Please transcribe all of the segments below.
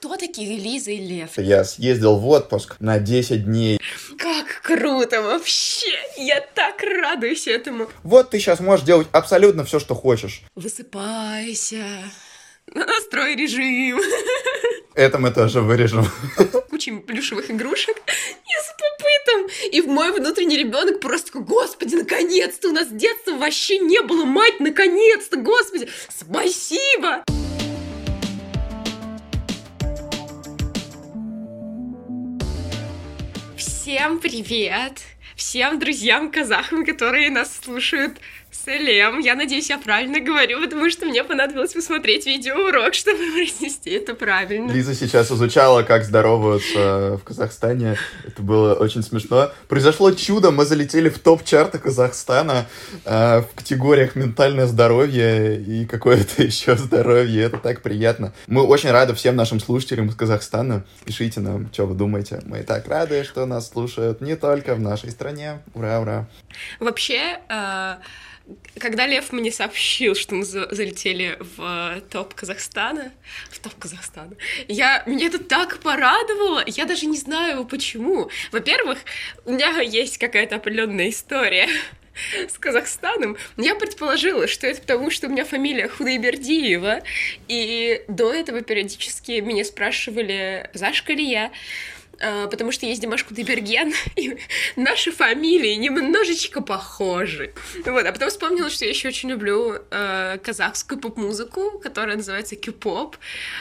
Кто такие Лиза и Лев? Я съездил в отпуск на 10 дней. Как круто вообще! Я так радуюсь этому. Вот ты сейчас можешь делать абсолютно все, что хочешь. Высыпайся, настрой режим. Это мы тоже вырежем. Кучей плюшевых игрушек и с попытом. И мой внутренний ребенок просто такой, господи, наконец-то у нас детства вообще не было, мать, наконец-то, господи, спасибо. Всем привет! Всем друзьям казахам, которые нас слушают Салем, я надеюсь, я правильно говорю, потому что мне понадобилось посмотреть видеоурок, чтобы произнести это правильно. Лиза сейчас изучала, как здороваются в Казахстане. Это было очень смешно. Произошло чудо, мы залетели в топ-чарта Казахстана э, в категориях ментальное здоровье и какое-то еще здоровье. Это так приятно. Мы очень рады всем нашим слушателям из Казахстана. Пишите нам, что вы думаете. Мы и так рады, что нас слушают не только в нашей стране. Ура, ура. Вообще, э когда Лев мне сообщил, что мы залетели в топ Казахстана, в топ Казахстана, я, меня это так порадовало, я даже не знаю почему. Во-первых, у меня есть какая-то определенная история с Казахстаном. Я предположила, что это потому, что у меня фамилия Худайбердиева, и до этого периодически меня спрашивали, ли я, потому что есть Димаш Кудайберген, и наши фамилии немножечко похожи. Вот, а потом вспомнила, что я еще очень люблю э, казахскую поп-музыку, которая называется кю-поп.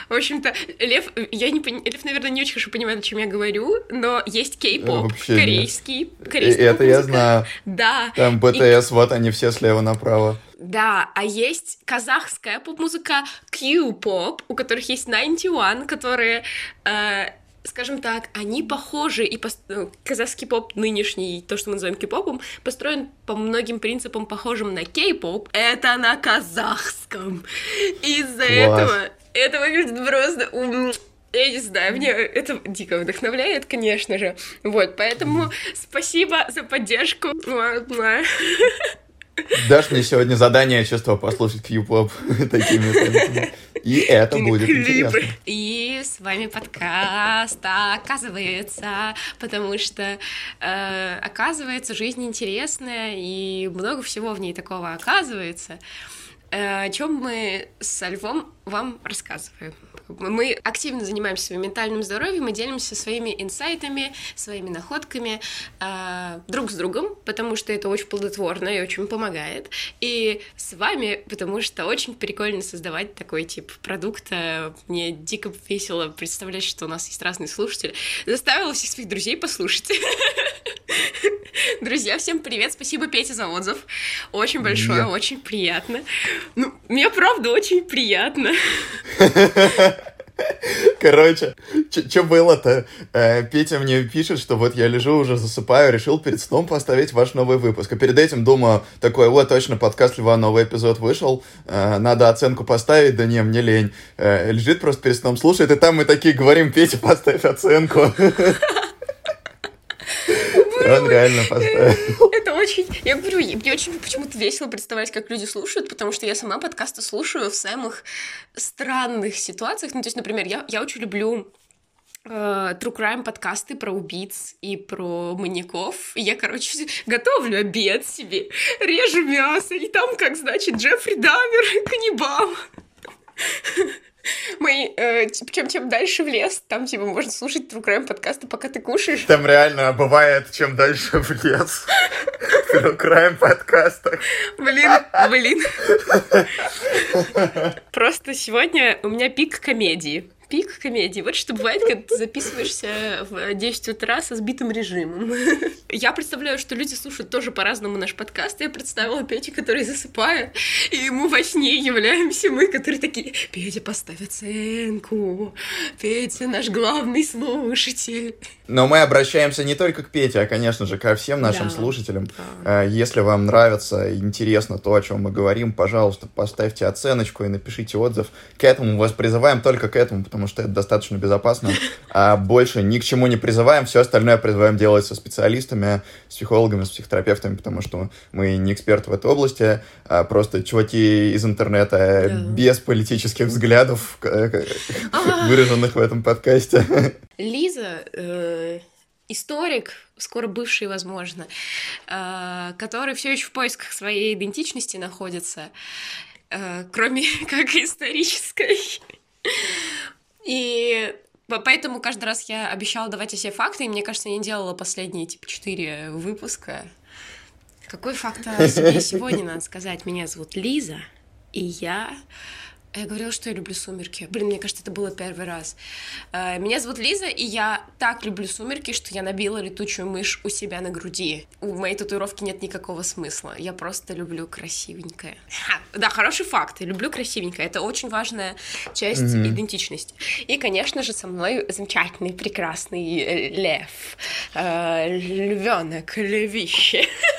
В общем-то, Лев, я не пон... Лев, наверное, не очень хорошо понимает, о чем я говорю, но есть кей-поп, корейский, корейский Это я знаю. Да. Там БТС, и... вот они все слева направо. Да, а есть казахская поп-музыка Q-поп, у которых есть 91, которые э, скажем так, они похожи, и пост... Ну, казахский поп нынешний, то, что мы называем кей-попом, построен по многим принципам, похожим на кей-поп. Это на казахском. Из-за этого это выглядит просто... Я не знаю, мне это дико вдохновляет, конечно же. Вот, поэтому спасибо за поддержку. Дашь мне сегодня задание чувство послушать кью-поп такими темпами. И это будет интересно. И с вами подкаст, оказывается, потому что, э, оказывается, жизнь интересная, и много всего в ней такого оказывается. Э, о чем мы со Львом вам рассказываем. Мы активно занимаемся своим ментальным здоровьем, мы делимся своими инсайтами, своими находками э, друг с другом, потому что это очень плодотворно и очень помогает. И с вами, потому что очень прикольно создавать такой тип продукта. Мне дико весело представлять, что у нас есть разные слушатели. Заставила всех своих друзей послушать. Друзья, всем привет! Спасибо, Петя, за отзыв. Очень большое, очень приятно. Ну, мне правда очень приятно. Короче, что было-то? Э, Петя мне пишет, что вот я лежу, уже засыпаю, решил перед сном поставить ваш новый выпуск. А перед этим думаю, такой, вот, точно, подкаст Льва, новый эпизод вышел, э, надо оценку поставить, да не, мне лень. Э, лежит просто перед сном, слушает, и там мы такие говорим, Петя, поставь оценку. Он реально поставил. Это очень... Я говорю, мне очень почему-то весело представлять, как люди слушают, потому что я сама подкасты слушаю в самых странных ситуациях. Ну, то есть, например, я, я очень люблю э, True Crime подкасты про убийц и про маньяков. И я, короче, готовлю обед себе, режу мясо, и там, как, значит, Джеффри Дамер, каннибал. Мы, э, чем, чем дальше в лес, там, типа, можно слушать True Crime подкасты, пока ты кушаешь. Там реально бывает, чем дальше в лес. True Crime подкастах. Блин, блин. Просто сегодня у меня пик комедии пик комедии. Вот что бывает, когда ты записываешься в 10 утра со сбитым режимом. Я представляю, что люди слушают тоже по-разному наш подкаст. Я представила Петю, который засыпает, и ему во сне являемся мы, которые такие, Петя, поставь оценку, Петя, наш главный слушатель. Но мы обращаемся не только к Пете, а, конечно же, ко всем нашим Да. слушателям. Да. Э, Если вам нравится интересно то, о чем мы говорим, пожалуйста, поставьте оценочку и напишите отзыв. К этому мы вас призываем только к этому, потому что это достаточно безопасно. А больше ни к чему не призываем. Все остальное призываем делать со специалистами, с психологами, с психотерапевтами, потому что мы не эксперты в этой области, а просто чуваки из интернета Да. без политических взглядов, к- А. выраженных в этом подкасте. Лиза, э, историк, скоро бывший, возможно, э, который все еще в поисках своей идентичности находится, э, кроме как исторической. И по- поэтому каждый раз я обещала давать себе факты, и мне кажется, я не делала последние, типа, четыре выпуска. Какой факт о себе сегодня надо сказать? Меня зовут Лиза, и я... Я говорила, что я люблю «Сумерки». Блин, мне кажется, это было первый раз. Э, Меня зовут Лиза, и я так люблю «Сумерки», что я набила летучую мышь у себя на груди. У моей татуировки нет никакого смысла. Я просто люблю красивенькое. Ха, Да, хороший факт. Я люблю красивенькое. Это очень важная часть Мгм. идентичности. И, конечно же, со мной замечательный, прекрасный э, лев. Э, Львенок, львище.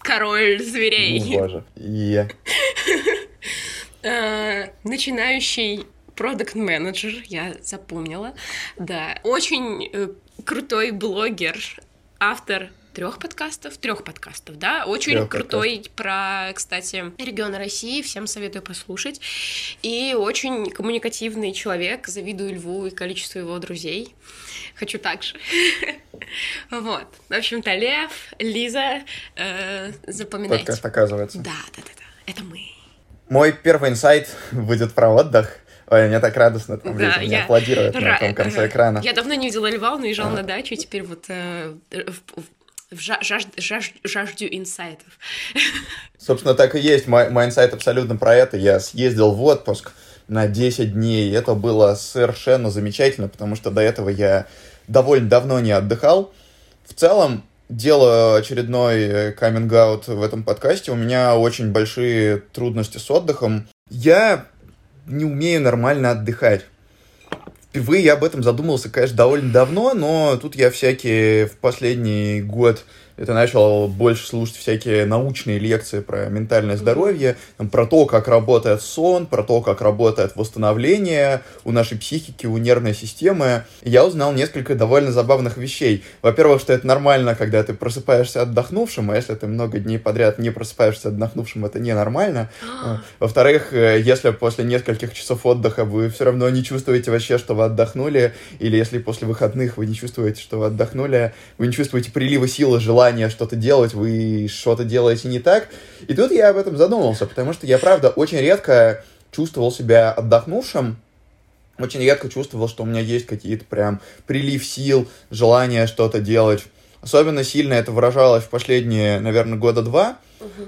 Король зверей. Боже. И Э, начинающий продукт менеджер я запомнила, да, очень э, крутой блогер, автор трех подкастов, трех подкастов, да, очень Трёх крутой про, кстати, регионы России, всем советую послушать, и очень коммуникативный человек, завидую Льву и количеству его друзей, хочу так же. Вот, в общем-то, Лев, Лиза, э, запоминайте. подкаст оказывается. Да, да, да, да, это мы. Мой первый инсайт будет про отдых. Ой, мне так радостно, там Да, люди я аплодируют на том конце ра- экрана. Я давно не видела льва, он уезжал А. на дачу, и теперь вот э, в- в- в жа- жаж- инсайтов. Собственно, так и есть. Мой, инсайт абсолютно про это. Я съездил в отпуск на 10 дней. Это было совершенно замечательно, потому что до этого я довольно давно не отдыхал. В целом, делаю очередной каминг-аут в этом подкасте. У меня очень большие трудности с отдыхом. Я не умею нормально отдыхать. Впервые я об этом задумался, конечно, довольно давно, но тут я всякие в последний год это начал больше слушать всякие научные лекции про ментальное здоровье, там, про то, как работает сон, про то, как работает восстановление у нашей психики, у нервной системы. И я узнал несколько довольно забавных вещей. Во-первых, что это нормально, когда ты просыпаешься отдохнувшим, а если ты много дней подряд не просыпаешься отдохнувшим, это ненормально. Во-вторых, э, если после нескольких часов отдыха вы все равно не чувствуете вообще, что вы отдохнули, или если после выходных вы не чувствуете, что вы отдохнули, вы не чувствуете прилива силы, желания что-то делать, вы что-то делаете не так. И тут я об этом задумался, потому что я, правда, очень редко чувствовал себя отдохнувшим, очень редко чувствовал, что у меня есть какие-то прям прилив сил, желание что-то делать. Особенно сильно это выражалось в последние, наверное, года два.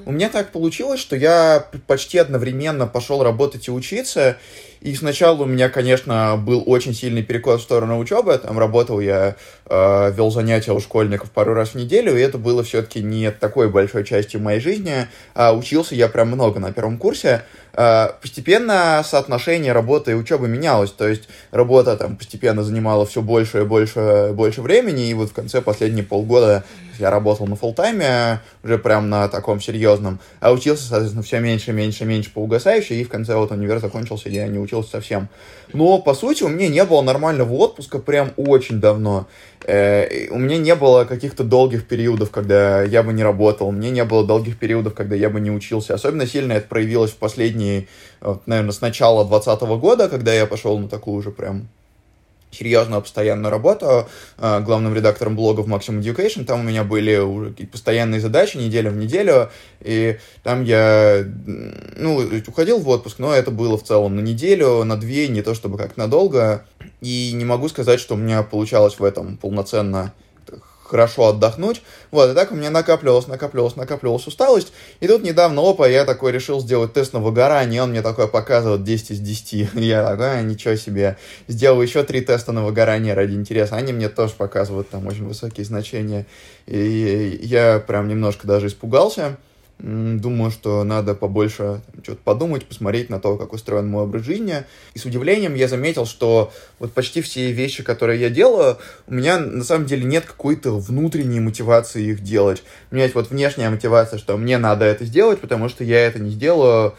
У меня так получилось, что я почти одновременно пошел работать и учиться. И сначала у меня, конечно, был очень сильный перекос в сторону учебы. Там работал я, э, вел занятия у школьников пару раз в неделю, и это было все-таки не такой большой частью моей жизни. А учился я прям много на первом курсе. Э, постепенно соотношение работы и учебы менялось. То есть работа там постепенно занимала все больше и больше, больше времени. И вот в конце последние полгода я работал на фултайме, уже прям на таком серьезном, а учился, соответственно, все меньше, меньше, меньше по угасающей, и в конце вот универ закончился, я не учился совсем. Но, по сути, у меня не было нормального отпуска прям очень давно. Э, у меня не было каких-то долгих периодов, когда я бы не работал, у меня не было долгих периодов, когда я бы не учился. Особенно сильно это проявилось в последние, наверное, с начала 2020 года, когда я пошел на такую уже прям серьезную постоянную работу э, главным редактором блога в Maximum Education. Там у меня были уже постоянные задачи неделя в неделю, и там я, ну, уходил в отпуск, но это было в целом на неделю, на две, не то чтобы как надолго, и не могу сказать, что у меня получалось в этом полноценно хорошо отдохнуть. Вот, и так у меня накапливалась, накапливалась, накапливалась усталость. И тут недавно, опа, я такой решил сделать тест на выгорание, он мне такой показывает 10 из 10. И я такой, а, ничего себе. Сделал еще три теста на выгорание ради интереса. Они мне тоже показывают там очень высокие значения. И я прям немножко даже испугался. Думаю, что надо побольше что-то подумать, посмотреть на то, как устроен мой образ жизни. И с удивлением я заметил, что вот почти все вещи, которые я делаю, у меня на самом деле нет какой-то внутренней мотивации их делать. У меня есть вот внешняя мотивация, что мне надо это сделать, потому что я это не сделаю,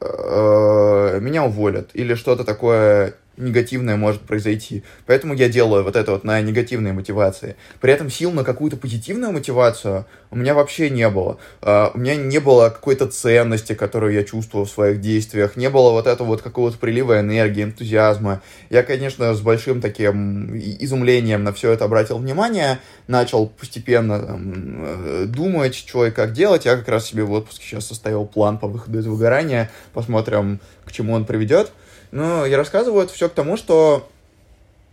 э, меня уволят. Или что-то такое негативное может произойти. Поэтому я делаю вот это вот на негативной мотивации. При этом сил на какую-то позитивную мотивацию у меня вообще не было. Uh, у меня не было какой-то ценности, которую я чувствовал в своих действиях. Не было вот этого вот какого-то прилива энергии, энтузиазма. Я, конечно, с большим таким изумлением на все это обратил внимание. Начал постепенно там, э, думать, что и как делать. Я как раз себе в отпуске сейчас составил план по выходу из выгорания. Посмотрим, к чему он приведет. Но я рассказываю это все к тому, что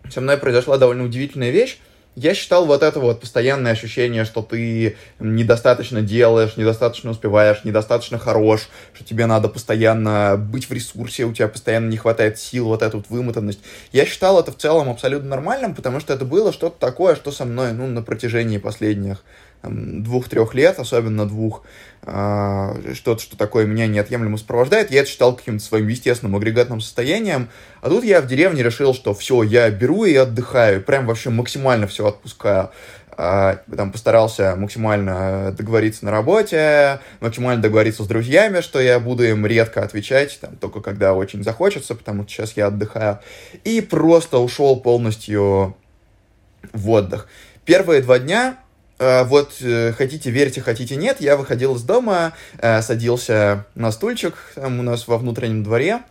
со мной произошла довольно удивительная вещь. Я считал вот это вот постоянное ощущение, что ты недостаточно делаешь, недостаточно успеваешь, недостаточно хорош, что тебе надо постоянно быть в ресурсе, у тебя постоянно не хватает сил, вот эту вот вымотанность. Я считал это в целом абсолютно нормальным, потому что это было что-то такое, что со мной, ну, на протяжении последних двух-трех лет, особенно двух, а, что-то, что такое меня неотъемлемо сопровождает, я это считал каким-то своим естественным агрегатным состоянием, а тут я в деревне решил, что все, я беру и отдыхаю, прям вообще максимально все отпускаю. А, там постарался максимально договориться на работе, максимально договориться с друзьями, что я буду им редко отвечать, там, только когда очень захочется, потому что сейчас я отдыхаю. И просто ушел полностью в отдых. Первые два дня вот э, хотите верьте, хотите нет, я выходил из дома, э, садился на стульчик там у нас во внутреннем дворе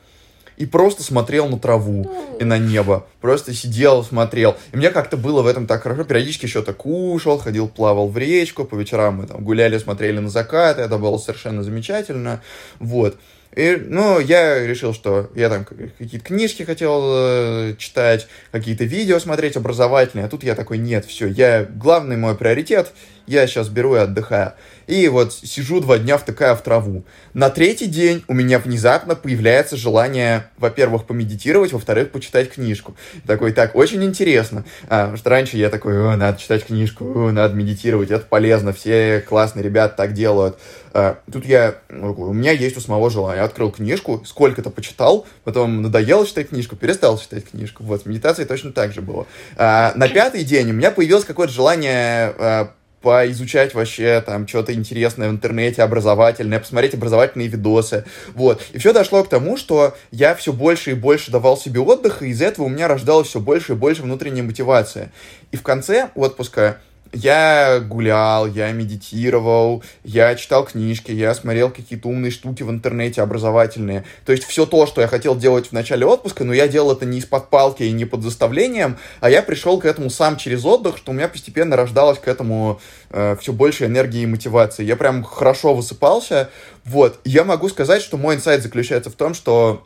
и просто смотрел на траву и на небо. Просто сидел, смотрел. И мне как-то было в этом так хорошо. Периодически что-то кушал, ходил, плавал в речку. По вечерам мы там гуляли, смотрели на закат. Это было совершенно замечательно. Вот. И, ну, я решил, что я там какие-то книжки хотел э, читать, какие-то видео смотреть образовательные, а тут я такой, нет, все, я, главный мой приоритет, я сейчас беру и отдыхаю. И вот сижу два дня, втыкая в траву. На третий день у меня внезапно появляется желание, во-первых, помедитировать, во-вторых, почитать книжку. Такой, так, очень интересно. А, потому что раньше я такой, о, надо читать книжку, надо медитировать, это полезно, все классные ребята так делают. А, тут я, у меня есть у самого желания. Открыл книжку, сколько-то почитал, потом надоело читать книжку, перестал читать книжку. Вот, с медитацией точно так же было. А, на пятый день у меня появилось какое-то желание а, поизучать вообще там что-то интересное в интернете, образовательное, посмотреть образовательные видосы, вот. И все дошло к тому, что я все больше и больше давал себе отдых, и из этого у меня рождалось все больше и больше внутренней мотивации. И в конце отпуска я гулял, я медитировал, я читал книжки, я смотрел какие-то умные штуки в интернете образовательные. То есть все то, что я хотел делать в начале отпуска, но я делал это не из-под палки и не под заставлением, а я пришел к этому сам через отдых, что у меня постепенно рождалось к этому э, все больше энергии и мотивации. Я прям хорошо высыпался. Вот. я могу сказать, что мой инсайт заключается в том, что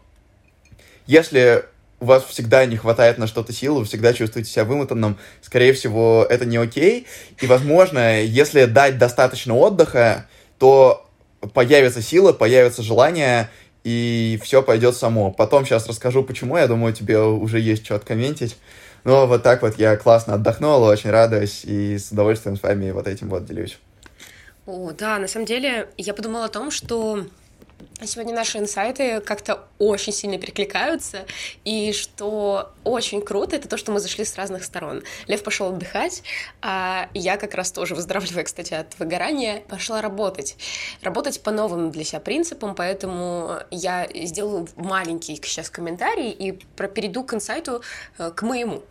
если у вас всегда не хватает на что-то сил, вы всегда чувствуете себя вымотанным, скорее всего, это не окей. И, возможно, если дать достаточно отдыха, то появится сила, появится желание, и все пойдет само. Потом сейчас расскажу, почему. Я думаю, тебе уже есть что откомментить. Но вот так вот я классно отдохнул, очень радуюсь, и с удовольствием с вами вот этим вот делюсь. О, да, на самом деле я подумала о том, что Сегодня наши инсайты как-то очень сильно перекликаются, и что очень круто, это то, что мы зашли с разных сторон. Лев пошел отдыхать, а я как раз тоже, выздоравливая, кстати, от выгорания, пошла работать. Работать по новым для себя принципам, поэтому я сделаю маленький сейчас комментарий и перейду к инсайту, э, к моему.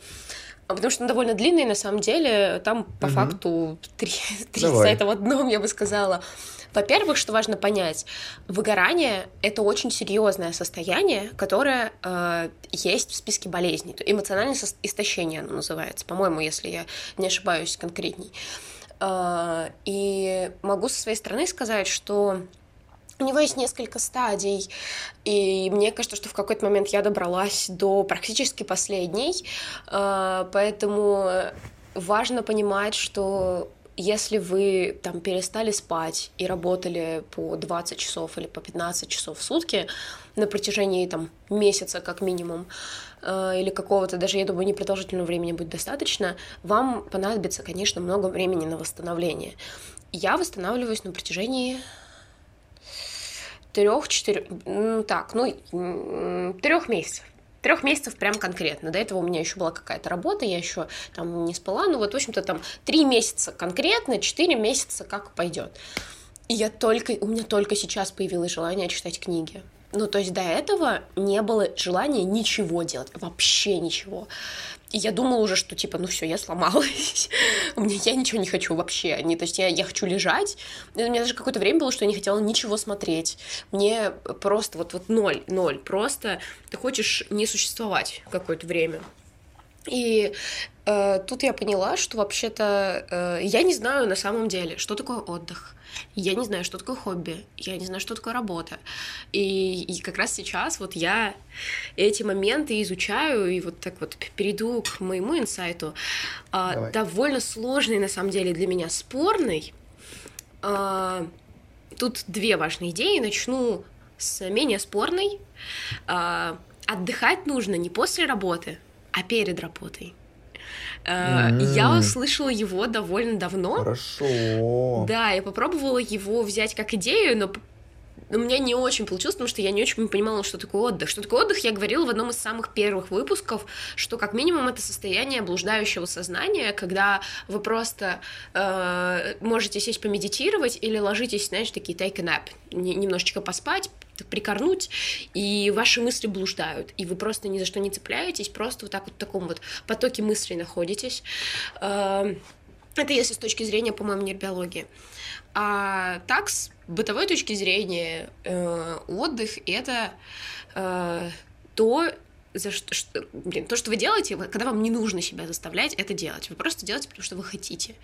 Потому что он довольно длинный, на самом деле, там по угу. факту три, три сайта в одном, я бы сказала. Во-первых, что важно понять, выгорание — это очень серьезное состояние, которое э, есть в списке болезней. Эмоциональное истощение оно называется, по-моему, если я не ошибаюсь конкретней. Э, и могу со своей стороны сказать, что у него есть несколько стадий, и мне кажется, что в какой-то момент я добралась до практически последней, э, поэтому важно понимать, что если вы там перестали спать и работали по 20 часов или по 15 часов в сутки на протяжении там месяца как минимум, э, или какого-то, даже, я думаю, непродолжительного времени будет достаточно, вам понадобится, конечно, много времени на восстановление. Я восстанавливаюсь на протяжении трех-четырех, ну так, ну, трех месяцев. Трех месяцев прям конкретно. До этого у меня еще была какая-то работа, я еще там не спала. Ну вот, в общем-то, там три месяца конкретно, четыре месяца как пойдет. И я только, у меня только сейчас появилось желание читать книги. Ну, то есть до этого не было желания ничего делать, вообще ничего. И я думала уже, что типа, ну все, я сломалась. Меня я ничего не хочу вообще. Не, то есть я, я хочу лежать. У меня даже какое-то время было, что я не хотела ничего смотреть. Мне просто вот, вот ноль, ноль. Просто ты хочешь не существовать какое-то время. И тут я поняла, что вообще-то э, я не знаю на самом деле, что такое отдых. Я не знаю, что такое хобби, я не знаю, что такое работа. И, и как раз сейчас вот я эти моменты изучаю и вот так вот перейду к моему инсайту. А, довольно сложный, на самом деле, для меня спорный. А, тут две важные идеи. Начну с менее спорной. А, отдыхать нужно не после работы, а перед работой. Mm-hmm. Я услышала его довольно давно. Хорошо. Да, я попробовала его взять как идею, но у меня не очень получилось, потому что я не очень понимала, что такое отдых. Что такое отдых, я говорила в одном из самых первых выпусков, что как минимум это состояние блуждающего сознания, когда вы просто э, можете сесть помедитировать или ложитесь, знаешь, такие take a nap, немножечко поспать, прикорнуть, и ваши мысли блуждают, и вы просто ни за что не цепляетесь, просто вот так вот в таком вот потоке мыслей находитесь. Э, это если с точки зрения, по-моему, нейробиологии. А так, с бытовой точки зрения, э, отдых — это э, то, за что, что, блин, то, что вы делаете, когда вам не нужно себя заставлять это делать, вы просто делаете, потому что вы хотите.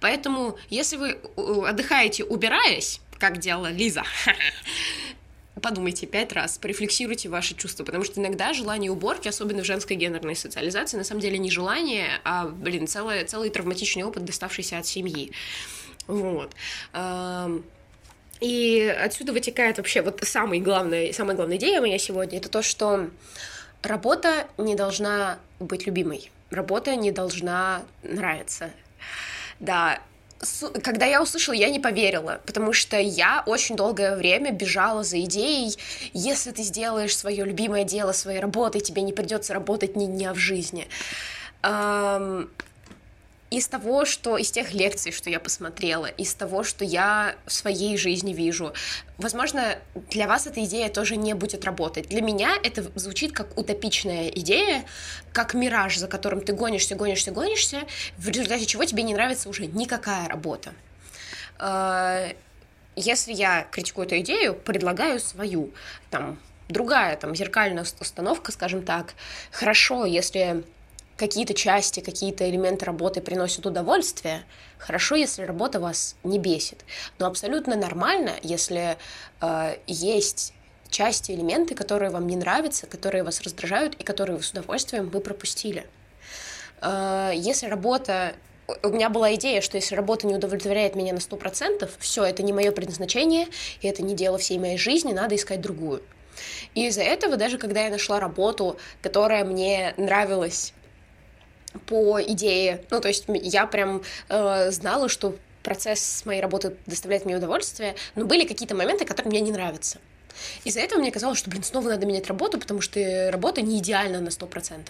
Поэтому, если вы отдыхаете, убираясь, как делала Лиза, подумайте пять раз, порефлексируйте ваши чувства, потому что иногда желание уборки, особенно в женской гендерной социализации, на самом деле не желание, а, блин, целый, целый травматичный опыт, доставшийся от семьи. Вот. И отсюда вытекает вообще вот самая главная, самая главная идея моя сегодня, это то, что работа не должна быть любимой, работа не должна нравиться. Да, когда я услышала, я не поверила, потому что я очень долгое время бежала за идеей, если ты сделаешь свое любимое дело своей работой, тебе не придется работать ни дня в жизни из того, что из тех лекций, что я посмотрела, из того, что я в своей жизни вижу, возможно, для вас эта идея тоже не будет работать. Для меня это звучит как утопичная идея, как мираж, за которым ты гонишься, гонишься, гонишься, в результате чего тебе не нравится уже никакая работа. А, если я критикую эту идею, предлагаю свою, там, другая, там, зеркальная установка, скажем так, хорошо, если какие-то части, какие-то элементы работы приносят удовольствие, хорошо, если работа вас не бесит. Но абсолютно нормально, если э, есть части, элементы, которые вам не нравятся, которые вас раздражают и которые вы с удовольствием бы пропустили. Э, если работа у меня была идея, что если работа не удовлетворяет меня на 100%, все, это не мое предназначение, и это не дело всей моей жизни, надо искать другую. И из-за этого, даже когда я нашла работу, которая мне нравилась по идее. Ну, то есть я прям э, знала, что процесс моей работы доставляет мне удовольствие, но были какие-то моменты, которые мне не нравятся. Из-за этого мне казалось, что, блин, снова надо менять работу, потому что работа не идеальна на 100%.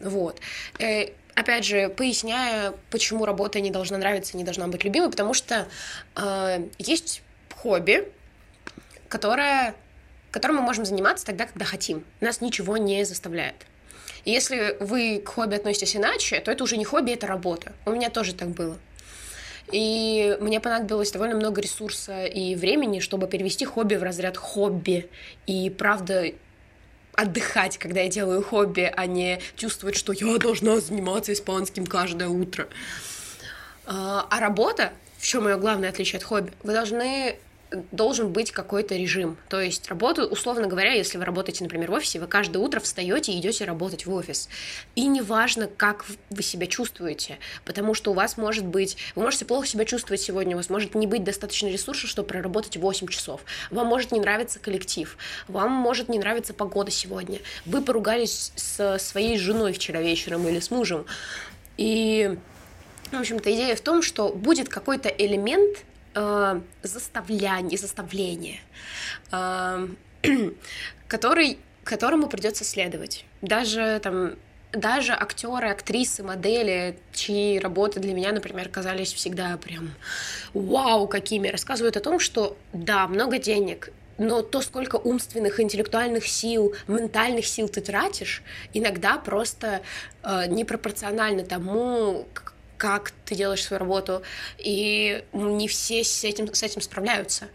Вот. Э, опять же, поясняя, почему работа не должна нравиться, не должна быть любимой, потому что э, есть хобби, которое, которым мы можем заниматься тогда, когда хотим. Нас ничего не заставляет. И если вы к хобби относитесь иначе, то это уже не хобби, это работа. У меня тоже так было. И мне понадобилось довольно много ресурса и времени, чтобы перевести хобби в разряд хобби. И правда отдыхать, когда я делаю хобби, а не чувствовать, что я должна заниматься испанским каждое утро. А, а работа, в чем мое главное отличие от хобби, вы должны должен быть какой-то режим. То есть работу, условно говоря, если вы работаете, например, в офисе, вы каждое утро встаете и идете работать в офис. И неважно, как вы себя чувствуете, потому что у вас может быть, вы можете плохо себя чувствовать сегодня, у вас может не быть достаточно ресурсов, чтобы проработать 8 часов. Вам может не нравиться коллектив, вам может не нравиться погода сегодня. Вы поругались со своей женой вчера вечером или с мужем. И, в общем-то, идея в том, что будет какой-то элемент э, заставляние, заставление, э, который, которому придется следовать. Даже там даже актеры, актрисы, модели, чьи работы для меня, например, казались всегда прям вау какими, рассказывают о том, что да, много денег, но то, сколько умственных, интеллектуальных сил, ментальных сил ты тратишь, иногда просто э, непропорционально тому, как ты делаешь свою работу, и не все с этим, с этим справляются.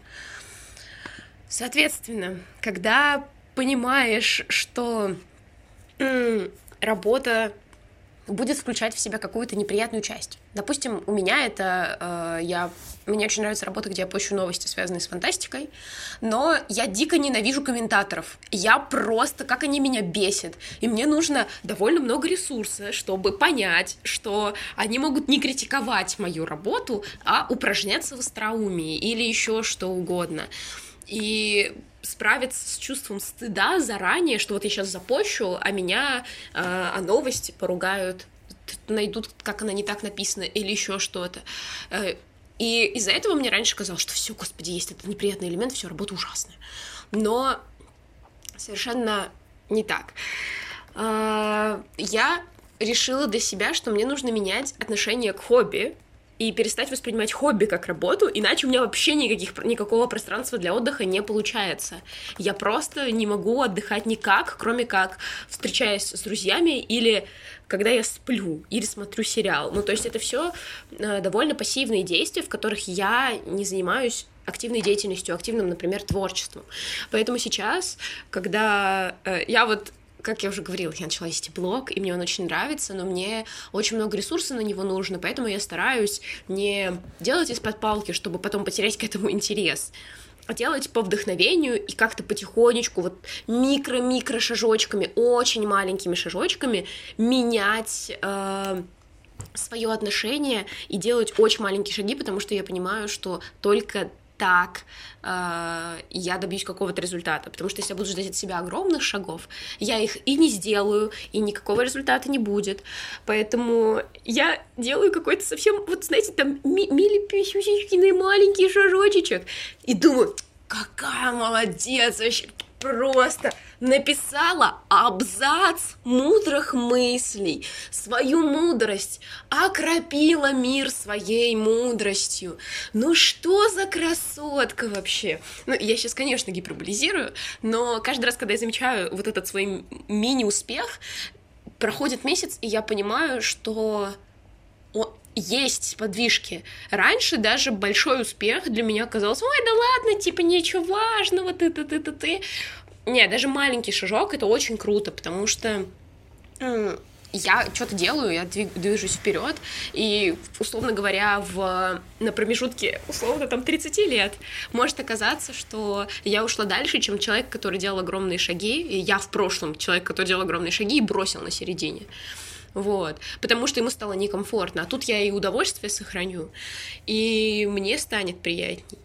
Соответственно, когда понимаешь, что работа будет включать в себя какую-то неприятную часть. Допустим, у меня это... Э, я, мне очень нравится работа, где я пощу новости, связанные с фантастикой, но я дико ненавижу комментаторов. Я просто... Как они меня бесят. И мне нужно довольно много ресурса, чтобы понять, что они могут не критиковать мою работу, а упражняться в остроумии или еще что угодно. И справиться с чувством стыда заранее, что вот я сейчас запощу, а меня, э, а новости поругают, найдут, как она не так написана, или еще что-то. И из-за этого мне раньше казалось, что все, господи, есть этот неприятный элемент, все, работа ужасная. Но совершенно не так. Э, я решила для себя, что мне нужно менять отношение к хобби, и перестать воспринимать хобби как работу, иначе у меня вообще никаких, никакого пространства для отдыха не получается. Я просто не могу отдыхать никак, кроме как встречаясь с друзьями или когда я сплю или смотрю сериал. Ну, то есть это все э, довольно пассивные действия, в которых я не занимаюсь активной деятельностью, активным, например, творчеством. Поэтому сейчас, когда э, я вот как я уже говорила, я начала вести блог, и мне он очень нравится, но мне очень много ресурсов на него нужно, поэтому я стараюсь не делать из-под палки, чтобы потом потерять к этому интерес, а делать по вдохновению и как-то потихонечку, вот микро-микро шажочками, очень маленькими шажочками менять э, свое отношение и делать очень маленькие шаги, потому что я понимаю, что только так э, я добьюсь какого-то результата. Потому что если я буду ждать от себя огромных шагов, я их и не сделаю, и никакого результата не будет. Поэтому я делаю какой-то совсем, вот знаете, там ми- маленький шажочек. И думаю, какая молодец, вообще просто написала абзац мудрых мыслей, свою мудрость, окропила мир своей мудростью. Ну что за красотка вообще? Ну, я сейчас, конечно, гиперболизирую, но каждый раз, когда я замечаю вот этот свой мини-успех, проходит месяц, и я понимаю, что есть подвижки. Раньше даже большой успех для меня казался, ой, да ладно, типа ничего важного, ты-ты-ты-ты-ты. Не, даже маленький шажок это очень круто, потому что я что-то делаю, я движусь вперед, и, условно говоря, в, на промежутке, условно, там, 30 лет, может оказаться, что я ушла дальше, чем человек, который делал огромные шаги, и я в прошлом человек, который делал огромные шаги и бросил на середине. Вот. Потому что ему стало некомфортно. А тут я и удовольствие сохраню, и мне станет приятней.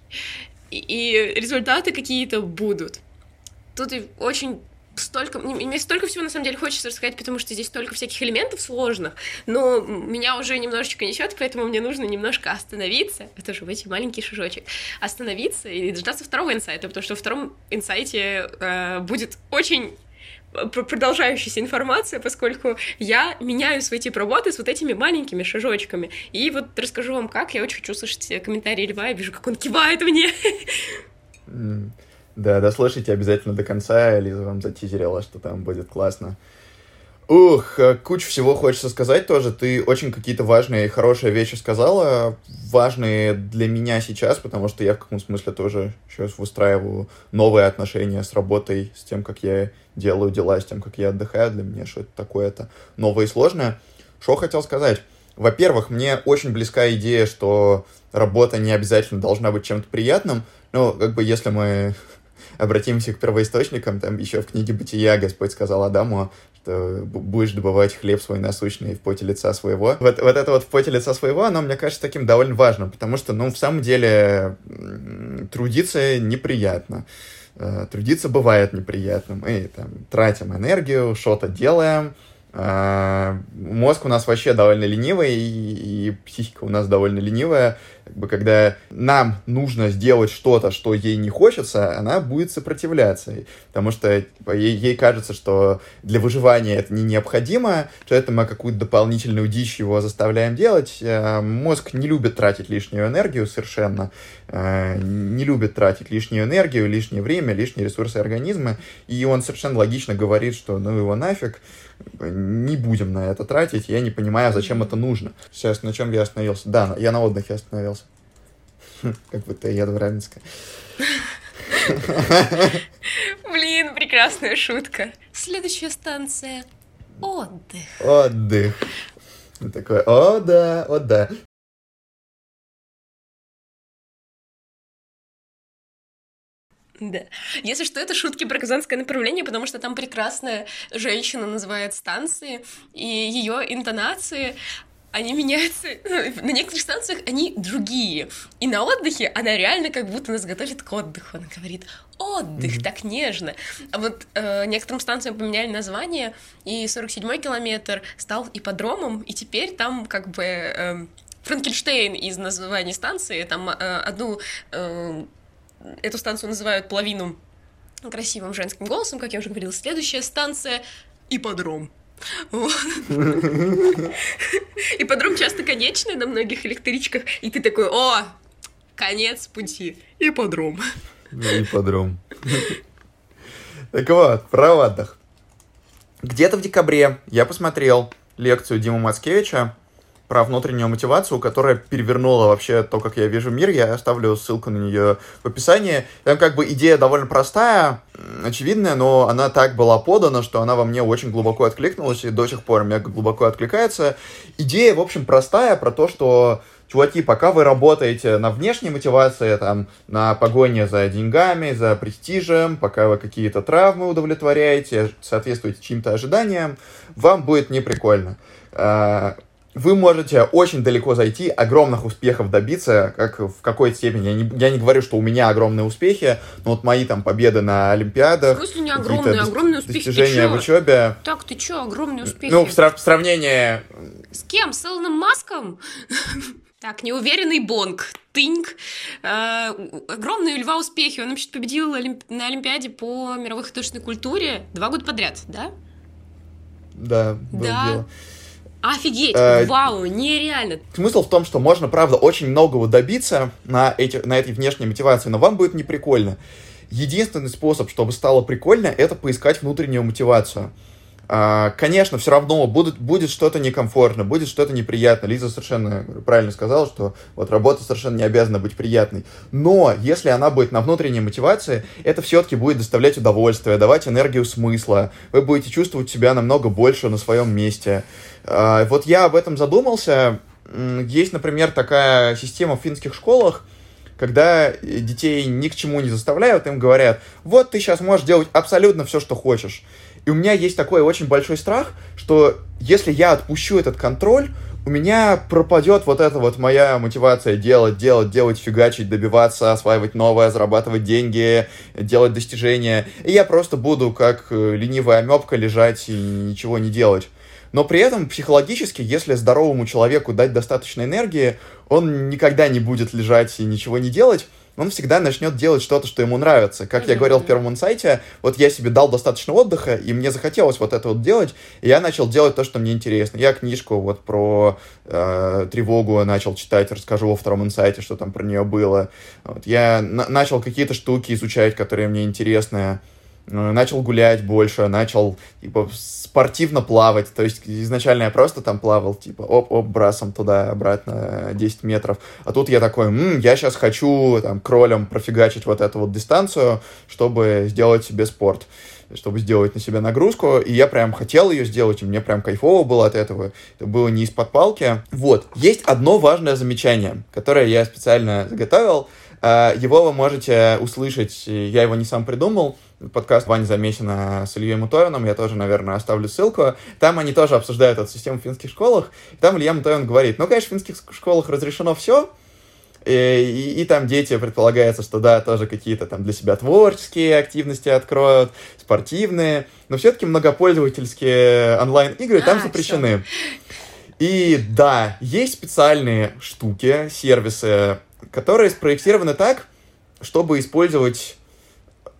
И, и результаты какие-то будут тут очень столько, мне столько всего на самом деле хочется рассказать, потому что здесь столько всяких элементов сложных, но меня уже немножечко несет, поэтому мне нужно немножко остановиться, это же в эти маленький шажочек, остановиться и дождаться второго инсайта, потому что во втором инсайте э, будет очень продолжающаяся информация, поскольку я меняю свои тип работы с вот этими маленькими шажочками. И вот расскажу вам как, я очень хочу слышать комментарии Льва, я вижу, как он кивает мне. Да, дослушайте обязательно до конца, Лиза вам затизерила, что там будет классно. Ух, э, куча всего хочется сказать тоже. Ты очень какие-то важные и хорошие вещи сказала, важные для меня сейчас, потому что я в каком смысле тоже сейчас выстраиваю новые отношения с работой, с тем, как я делаю дела, с тем, как я отдыхаю. Для меня что это такое, это новое и сложное. Что хотел сказать? Во-первых, мне очень близка идея, что работа не обязательно должна быть чем-то приятным. Ну, как бы если мы обратимся к первоисточникам, там еще в книге «Бытия» Господь сказал Адаму, что будешь добывать хлеб свой насущный в поте лица своего. Вот, вот это вот в поте лица своего, оно, мне кажется, таким довольно важным, потому что, ну, в самом деле, трудиться неприятно. Э, трудиться бывает неприятно. Мы там тратим энергию, что-то делаем, мозг у нас вообще довольно ленивый, и, и психика у нас довольно ленивая. Как бы, когда нам нужно сделать что-то, что ей не хочется, она будет сопротивляться. Потому что типа, ей, ей кажется, что для выживания это не необходимо, поэтому мы какую-то дополнительную дичь его заставляем делать. Э, мозг не любит тратить лишнюю энергию совершенно, э, не любит тратить лишнюю энергию, лишнее время, лишние ресурсы организма, и он совершенно логично говорит, что ну его нафиг, не будем на это тратить, я не понимаю, зачем это нужно. Сейчас, на чем я остановился? Да, я на отдыхе остановился. Как будто я Раменское. Блин, прекрасная шутка. Следующая станция — отдых. Отдых. Такой, о да, о да. Да. Если что, это шутки про казанское направление, потому что там прекрасная женщина называет станции, и ее интонации они меняются. На некоторых станциях они другие. И на отдыхе она реально как будто нас готовит к отдыху. Она говорит отдых, mm-hmm. так нежно. А вот э, некоторым станциям поменяли название, и 47-й километр стал ипподромом, и теперь там как бы э, Франкенштейн из названия станции, там э, одну э, эту станцию называют половину красивым женским голосом, как я уже говорила. Следующая станция — ипподром. Вот. Ипподром часто конечный на многих электричках, и ты такой, о, конец пути, ипподром. Ну, ипподром. Так вот, про отдых. Где-то в декабре я посмотрел лекцию Димы Мацкевича про внутреннюю мотивацию, которая перевернула вообще то, как я вижу мир. Я оставлю ссылку на нее в описании. Там как бы идея довольно простая, очевидная, но она так была подана, что она во мне очень глубоко откликнулась и до сих пор мне глубоко откликается. Идея, в общем, простая про то, что чуваки, пока вы работаете на внешней мотивации, там, на погоне за деньгами, за престижем, пока вы какие-то травмы удовлетворяете, соответствуете чьим-то ожиданиям, вам будет неприкольно. Вы можете очень далеко зайти, огромных успехов добиться, как в какой степени. Я не, я не говорю, что у меня огромные успехи, но вот мои там победы на Олимпиадах. В смысле не огромные, огромные успехи? Достижения в учебе. Так, ты чё, огромные успехи? Ну, в, срав- в сравнении... С кем? С Элоном Маском? Так, неуверенный Бонг, Тыньк. Э, огромные у Льва успехи. Он вообще победил олимп... на Олимпиаде по мировой художественной культуре два года подряд, да? Да, было да. дело. Офигеть, э, вау, нереально. Смысл в том, что можно, правда, очень многого добиться на, эти, на этой внешней мотивации, но вам будет неприкольно. Единственный способ, чтобы стало прикольно, это поискать внутреннюю мотивацию. А, конечно, все равно будет, будет что-то некомфортно, будет что-то неприятно. Лиза совершенно правильно сказала, что вот работа совершенно не обязана быть приятной. Но если она будет на внутренней мотивации, это все-таки будет доставлять удовольствие, давать энергию смысла. Вы будете чувствовать себя намного больше на своем месте. А, вот я об этом задумался. Есть, например, такая система в финских школах, когда детей ни к чему не заставляют, им говорят, вот ты сейчас можешь делать абсолютно все, что хочешь. И у меня есть такой очень большой страх, что если я отпущу этот контроль, у меня пропадет вот эта вот моя мотивация делать, делать, делать, фигачить, добиваться, осваивать новое, зарабатывать деньги, делать достижения. И я просто буду как э, ленивая амебка лежать и ничего не делать. Но при этом психологически, если здоровому человеку дать достаточно энергии, он никогда не будет лежать и ничего не делать, он всегда начнет делать что-то, что ему нравится. Как я говорил в первом инсайте, вот я себе дал достаточно отдыха, и мне захотелось вот это вот делать, и я начал делать то, что мне интересно. Я книжку вот про э, тревогу начал читать, расскажу во втором инсайте, что там про нее было. Вот, я начал какие-то штуки изучать, которые мне интересны. Э, начал гулять больше, начал типа спортивно плавать, то есть изначально я просто там плавал, типа оп-оп, брасом туда-обратно 10 метров, а тут я такой, М, я сейчас хочу там кролем профигачить вот эту вот дистанцию, чтобы сделать себе спорт чтобы сделать на себя нагрузку, и я прям хотел ее сделать, и мне прям кайфово было от этого. Это было не из-под палки. Вот. Есть одно важное замечание, которое я специально заготовил. Э, его вы можете услышать, я его не сам придумал, подкаст Вани Замесина с Ильей Мутовиным, я тоже, наверное, оставлю ссылку. Там они тоже обсуждают эту систему в финских школах. И там Илья Мутовин говорит, ну, конечно, в финских школах разрешено все, и, и, и там дети, предполагается, что да, тоже какие-то там для себя творческие активности откроют, спортивные, но все-таки многопользовательские онлайн-игры а, там запрещены. Все. И да, есть специальные штуки, сервисы, которые спроектированы так, чтобы использовать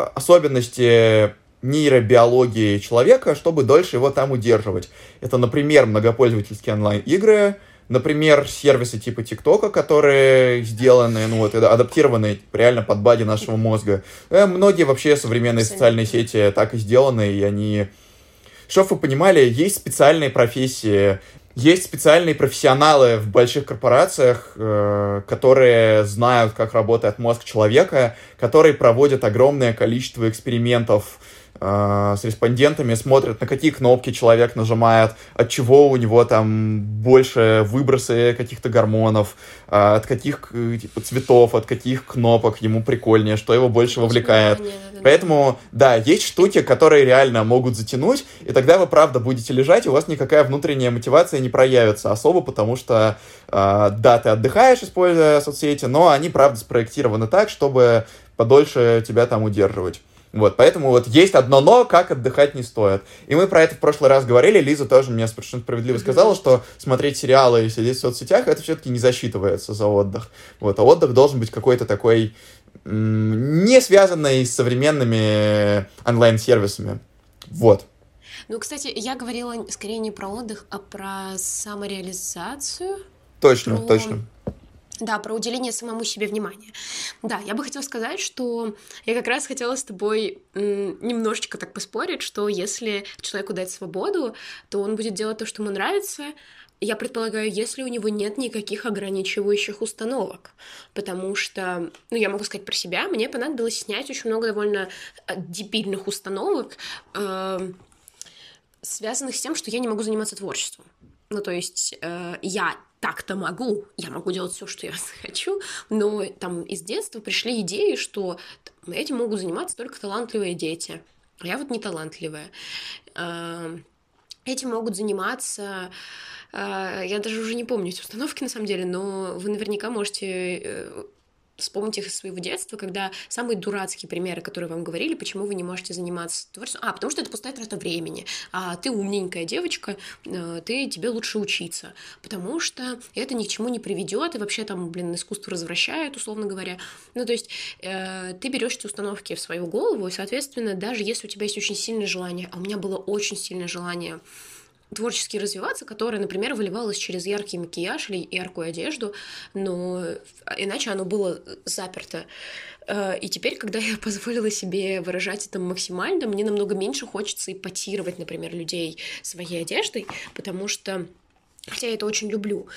особенности нейробиологии человека, чтобы дольше его там удерживать. Это, например, многопользовательские онлайн-игры, например, сервисы типа ТикТока, которые сделаны, ну вот, адаптированы реально под бади нашего мозга. Э, многие вообще современные социальные сети так и сделаны, и они... Чтобы вы понимали, есть специальные профессии, есть специальные профессионалы в больших корпорациях, э, которые знают, как работает мозг человека, которые проводят огромное количество экспериментов э, с респондентами, смотрят, на какие кнопки человек нажимает, от чего у него там больше выбросы каких-то гормонов, э, от каких типа, цветов, от каких кнопок ему прикольнее, что его больше вовлекает. Поэтому, да, есть штуки, которые реально могут затянуть, и тогда вы, правда, будете лежать, и у вас никакая внутренняя мотивация не проявится особо, потому что, э, да, ты отдыхаешь, используя соцсети, но они, правда, спроектированы так, чтобы подольше тебя там удерживать. Вот, поэтому вот есть одно но, как отдыхать не стоит. И мы про это в прошлый раз говорили, Лиза тоже мне совершенно справедливо сказала, что смотреть сериалы и сидеть в соцсетях, это все-таки не засчитывается за отдых. Вот, а отдых должен быть какой-то такой не связанный с современными онлайн-сервисами. Вот. Ну, кстати, я говорила скорее не про отдых, а про самореализацию. Точно, про... точно. Да, про уделение самому себе внимания. Да, я бы хотела сказать, что я как раз хотела с тобой немножечко так поспорить, что если человеку дать свободу, то он будет делать то, что ему нравится, я предполагаю, если у него нет никаких ограничивающих установок, потому что, ну, я могу сказать про себя, мне понадобилось снять очень много довольно э, дебильных установок, э, связанных с тем, что я не могу заниматься творчеством. Ну, то есть э, я так-то могу, я могу делать все, что я хочу, но там из детства пришли идеи, что этим могут заниматься только талантливые дети, а я вот не талантливая. Э, этим могут заниматься э, я даже уже не помню эти установки на самом деле, но вы наверняка можете вспомнить их из своего детства, когда самые дурацкие примеры, которые вам говорили, почему вы не можете заниматься творчеством. А, потому что это пустая трата времени. А ты умненькая девочка, э, ты, тебе лучше учиться, потому что это ни к чему не приведет, и вообще там, блин, искусство развращает, условно говоря. Ну, то есть э, ты берешь эти установки в свою голову, и, соответственно, даже если у тебя есть очень сильное желание, а у меня было очень сильное желание творчески развиваться, которое, например, выливалось через яркий макияж или яркую одежду, но иначе оно было заперто. Э, и теперь, когда я позволила себе выражать это максимально, мне намного меньше хочется ипотировать, например, людей своей одеждой, потому что Хотя я это очень люблю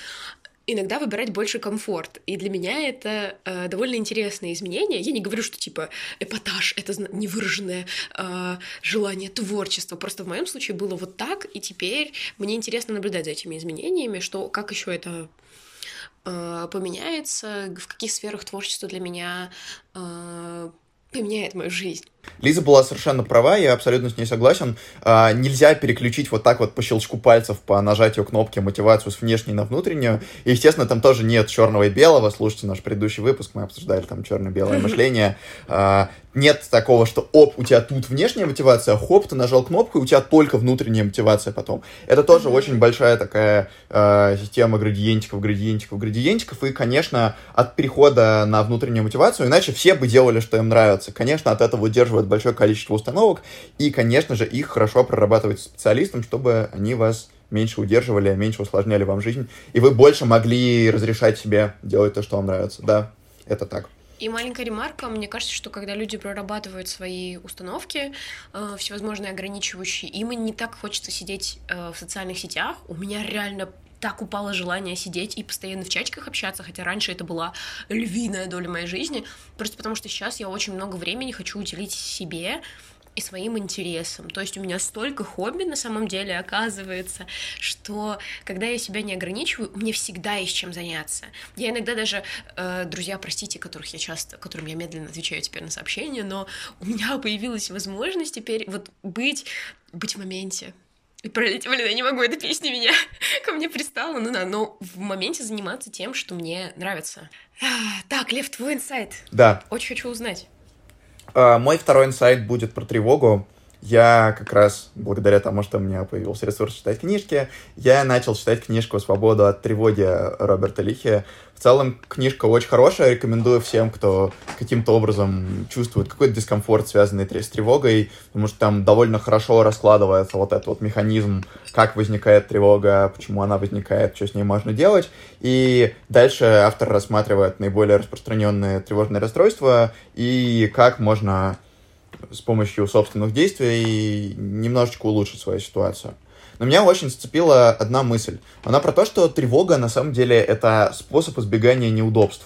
иногда выбирать больше комфорт. И для меня это э, довольно интересное изменение. Я не говорю, что типа эпатаж — это невыраженное э, желание творчества. Просто в моем случае было вот так, и теперь мне интересно наблюдать за этими изменениями, что как еще это э, поменяется, в каких сферах творчество для меня э, поменяет мою жизнь. Лиза была совершенно права, я абсолютно с ней согласен. А, нельзя переключить вот так вот по щелчку пальцев, по нажатию кнопки мотивацию с внешней на внутреннюю. И, естественно, там тоже нет черного и белого. Слушайте наш предыдущий выпуск, мы обсуждали там черно-белое мышление. А, нет такого, что оп, у тебя тут внешняя мотивация, хоп, ты нажал кнопку, и у тебя только внутренняя мотивация потом. Это тоже очень большая такая э, система градиентиков, градиентиков, градиентиков. И, конечно, от перехода на внутреннюю мотивацию, иначе все бы делали, что им нравится. Конечно, от этого удерживать поддерживает большое количество установок, и, конечно же, их хорошо прорабатывать специалистам, чтобы они вас меньше удерживали, меньше усложняли вам жизнь, и вы больше могли разрешать себе делать то, что вам нравится. Да, это так. И маленькая ремарка, мне кажется, что когда люди прорабатывают свои установки, э, всевозможные ограничивающие, им не так хочется сидеть э, в социальных сетях. У меня реально так упало желание сидеть и постоянно в чатиках общаться, хотя раньше это была львиная доля моей жизни, просто потому что сейчас я очень много времени хочу уделить себе, и своим интересам. То есть у меня столько хобби на самом деле оказывается, что когда я себя не ограничиваю, мне всегда есть чем заняться. Я иногда даже, э, друзья, простите, которых я часто, которым я медленно отвечаю теперь на сообщения, но у меня появилась возможность теперь вот быть, быть в моменте, и пролететь, блин, я не могу, эта песня меня ко мне пристала, ну да, но в моменте заниматься тем, что мне нравится. Так, Лев, твой инсайт. Да. Очень хочу узнать. Uh, мой второй инсайт будет про тревогу. Я как раз благодаря тому, что у меня появился ресурс читать книжки, я начал читать книжку «Свободу от тревоги» Роберта Лихи. В целом, книжка очень хорошая, рекомендую всем, кто каким-то образом чувствует какой-то дискомфорт, связанный с тревогой, потому что там довольно хорошо раскладывается вот этот вот механизм, как возникает тревога, почему она возникает, что с ней можно делать. И дальше автор рассматривает наиболее распространенные тревожные расстройства и как можно с помощью собственных действий немножечко улучшить свою ситуацию. Но меня очень зацепила одна мысль. Она про то, что тревога на самом деле это способ избегания неудобств.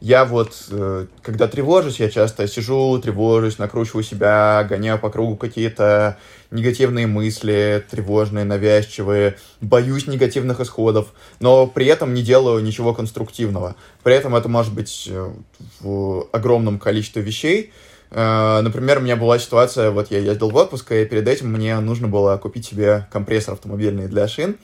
Я вот, э, когда тревожусь, я часто сижу, тревожусь, накручиваю себя, гоняю по кругу какие-то негативные мысли, тревожные, навязчивые, боюсь негативных исходов, но при этом не делаю ничего конструктивного. При этом это может быть э, в огромном количестве вещей, например, у меня была ситуация, вот я ездил в отпуск, и перед этим мне нужно было купить себе компрессор автомобильный для шин.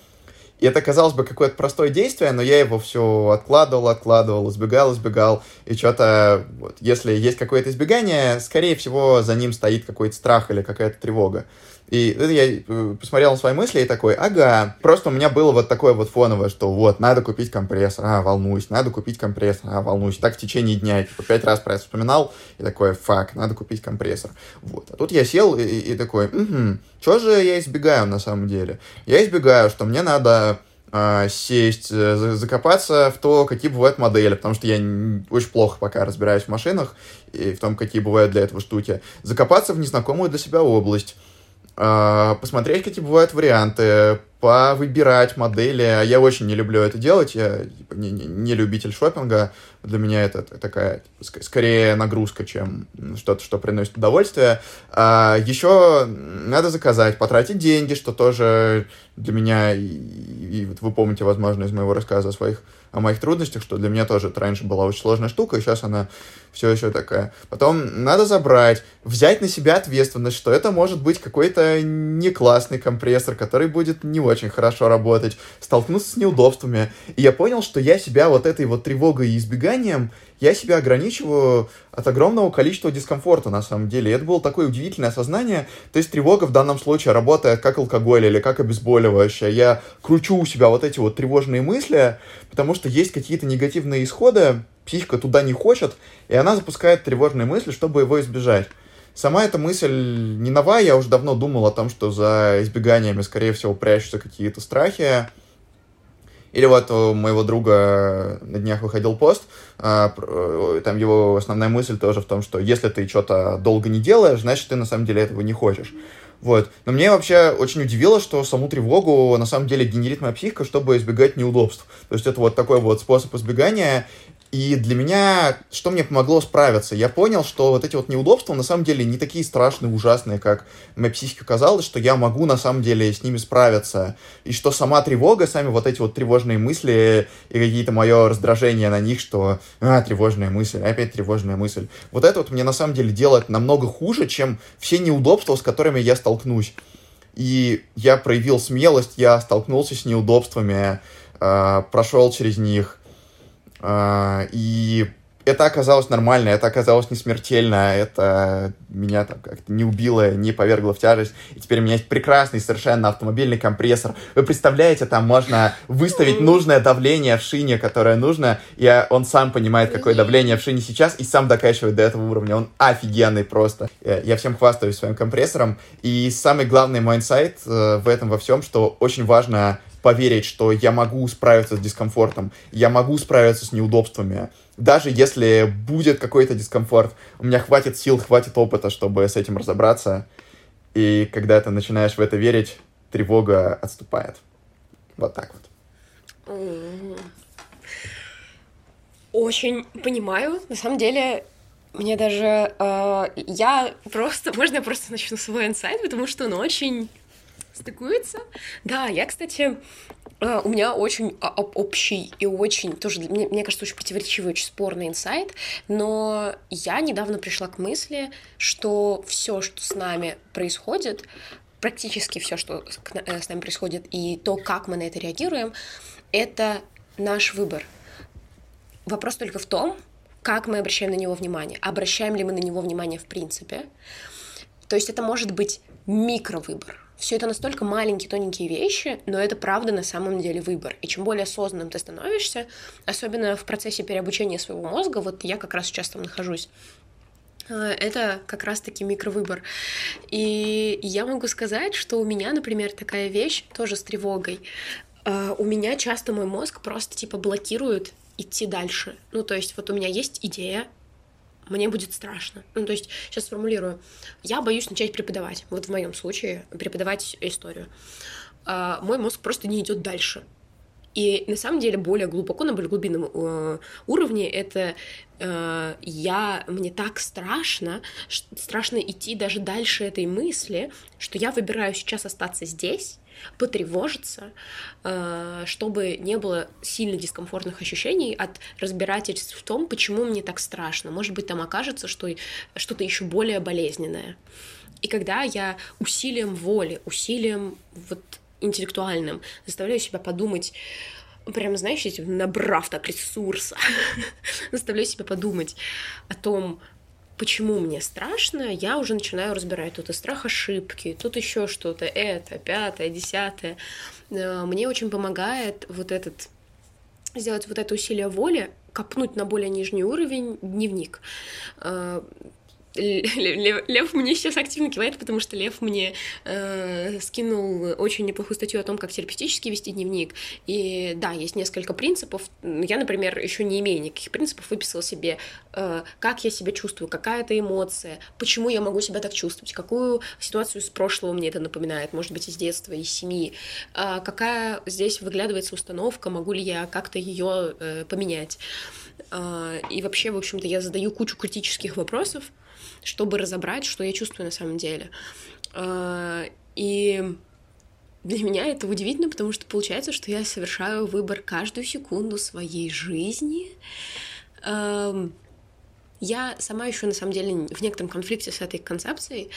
И это, казалось бы, какое-то простое действие, но я его все откладывал, откладывал, избегал, избегал. И что-то, вот, если есть какое-то избегание, скорее всего, за ним стоит какой-то страх или какая-то тревога. И я э, посмотрел на свои мысли и такой, ага, просто у меня было вот такое вот фоновое, что вот, надо купить компрессор, а, волнуюсь, надо купить компрессор, а, волнуюсь. Так в течение дня, я, типа, пять раз про это вспоминал, и такой, фак, надо купить компрессор. Вот. А тут я сел и, и такой, угу, что же я избегаю на самом деле? Я избегаю, что мне надо а, сесть, э, закопаться в то, какие бывают модели, потому что я очень плохо пока разбираюсь в машинах и в том, какие бывают для этого штуки. Закопаться в незнакомую для себя область, посмотреть, какие бывают варианты, повыбирать модели. А я очень не люблю это делать, я типа, не, не, не любитель шопинга. Для меня это такая типа, скорее нагрузка, чем что-то, что приносит удовольствие. А еще надо заказать, потратить деньги, что тоже для меня, и, и вот вы помните, возможно, из моего рассказа о своих о моих трудностях, что для меня тоже это раньше была очень сложная штука, и сейчас она все еще такая. Потом надо забрать, взять на себя ответственность, что это может быть какой-то не классный компрессор, который будет не очень хорошо работать, столкнуться с неудобствами. И я понял, что я себя вот этой вот тревогой и избеганием я себя ограничиваю от огромного количества дискомфорта, на самом деле. И это было такое удивительное осознание. То есть тревога в данном случае работает как алкоголь или как обезболивающее. Я кручу у себя вот эти вот тревожные мысли, потому что есть какие-то негативные исходы, психика туда не хочет, и она запускает тревожные мысли, чтобы его избежать. Сама эта мысль не новая, я уже давно думал о том, что за избеганиями, скорее всего, прячутся какие-то страхи, или вот у моего друга на днях выходил пост, а, э, там его основная мысль тоже в том, что если ты что-то долго не делаешь, значит, ты на самом деле этого не хочешь. Вот. Но мне вообще очень удивило, что саму тревогу на самом деле генерит моя психика, чтобы избегать неудобств. То есть это вот такой вот способ избегания, и для меня, что мне помогло справиться? Я понял, что вот эти вот неудобства на самом деле не такие страшные, ужасные, как моей психике казалось, что я могу на самом деле с ними справиться. И что сама тревога, сами вот эти вот тревожные мысли и какие-то мое раздражение на них, что а, тревожная мысль, опять тревожная мысль. Вот это вот мне на самом деле делает намного хуже, чем все неудобства, с которыми я столкнусь. И я проявил смелость, я столкнулся с неудобствами, э, прошел через них, а, и это оказалось нормально, это оказалось не смертельно, это меня там как-то не убило, не повергло в тяжесть. И теперь у меня есть прекрасный совершенно автомобильный компрессор. Вы представляете, там можно выставить нужное давление в шине, которое нужно, и он сам понимает, какое давление в шине сейчас, и сам докачивает до этого уровня. Он офигенный просто. Я всем хвастаюсь своим компрессором. И самый главный мой инсайт э, в этом во всем, что очень важно поверить, что я могу справиться с дискомфортом, я могу справиться с неудобствами. Даже если будет какой-то дискомфорт, у меня хватит сил, хватит опыта, чтобы с этим разобраться. И когда ты начинаешь в это верить, тревога отступает. Вот так вот. Очень понимаю. На самом деле, мне даже... Э, я просто... Можно я просто начну свой инсайт, потому что он очень стыкуется. Да, я, кстати, э, у меня очень общий и очень тоже, мне, мне кажется, очень противоречивый, очень спорный инсайт, но я недавно пришла к мысли, что все, что с нами происходит, практически все, что э, с нами происходит, и то, как мы на это реагируем, это наш выбор. Вопрос только в том, как мы обращаем на него внимание. Обращаем ли мы на него внимание в принципе? То есть это может быть микровыбор. Все это настолько маленькие, тоненькие вещи, но это правда на самом деле выбор. И чем более осознанным ты становишься, особенно в процессе переобучения своего мозга, вот я как раз сейчас там нахожусь, э, это как раз-таки микровыбор. И я могу сказать, что у меня, например, такая вещь тоже с тревогой. Э, у меня часто мой мозг просто типа блокирует идти дальше. Ну, то есть вот у меня есть идея, мне будет страшно. Ну, то есть, сейчас сформулирую. Я боюсь начать преподавать. Вот в моем случае преподавать историю. А, мой мозг просто не идет дальше. И на самом деле более глубоко, на более глубинном э, уровне это э, я, мне так страшно, страшно идти даже дальше этой мысли, что я выбираю сейчас остаться здесь, потревожиться, э, чтобы не было сильно дискомфортных ощущений от разбирательств в том, почему мне так страшно. Может быть, там окажется, что что-то еще более болезненное. И когда я усилием воли, усилием вот интеллектуальным заставляю себя подумать, прям, знаешь, набрав так ресурса, заставляю себя подумать о том, почему мне страшно, я уже начинаю разбирать. Тут и страх ошибки, тут еще что-то, это, пятое, десятое. Э, мне очень помогает вот этот сделать вот это усилие воли, копнуть на более нижний уровень дневник. Лев, Лев мне сейчас активно кивает, потому что Лев мне э, скинул очень неплохую статью о том, как терапевтически вести дневник. И да, есть несколько принципов. Я, например, еще не имея никаких принципов, выписала себе, э, как я себя чувствую, какая это эмоция, почему я могу себя так чувствовать, какую ситуацию из прошлого мне это напоминает, может быть, из детства, из семьи, э, какая здесь выглядывается установка, могу ли я как-то ее э, поменять. Э, и вообще, в общем-то, я задаю кучу критических вопросов, чтобы разобрать, что я чувствую на самом деле. А, и для меня это удивительно, потому что получается, что я совершаю выбор каждую секунду своей жизни. Я сама еще на самом деле в некотором конфликте с этой концепцией,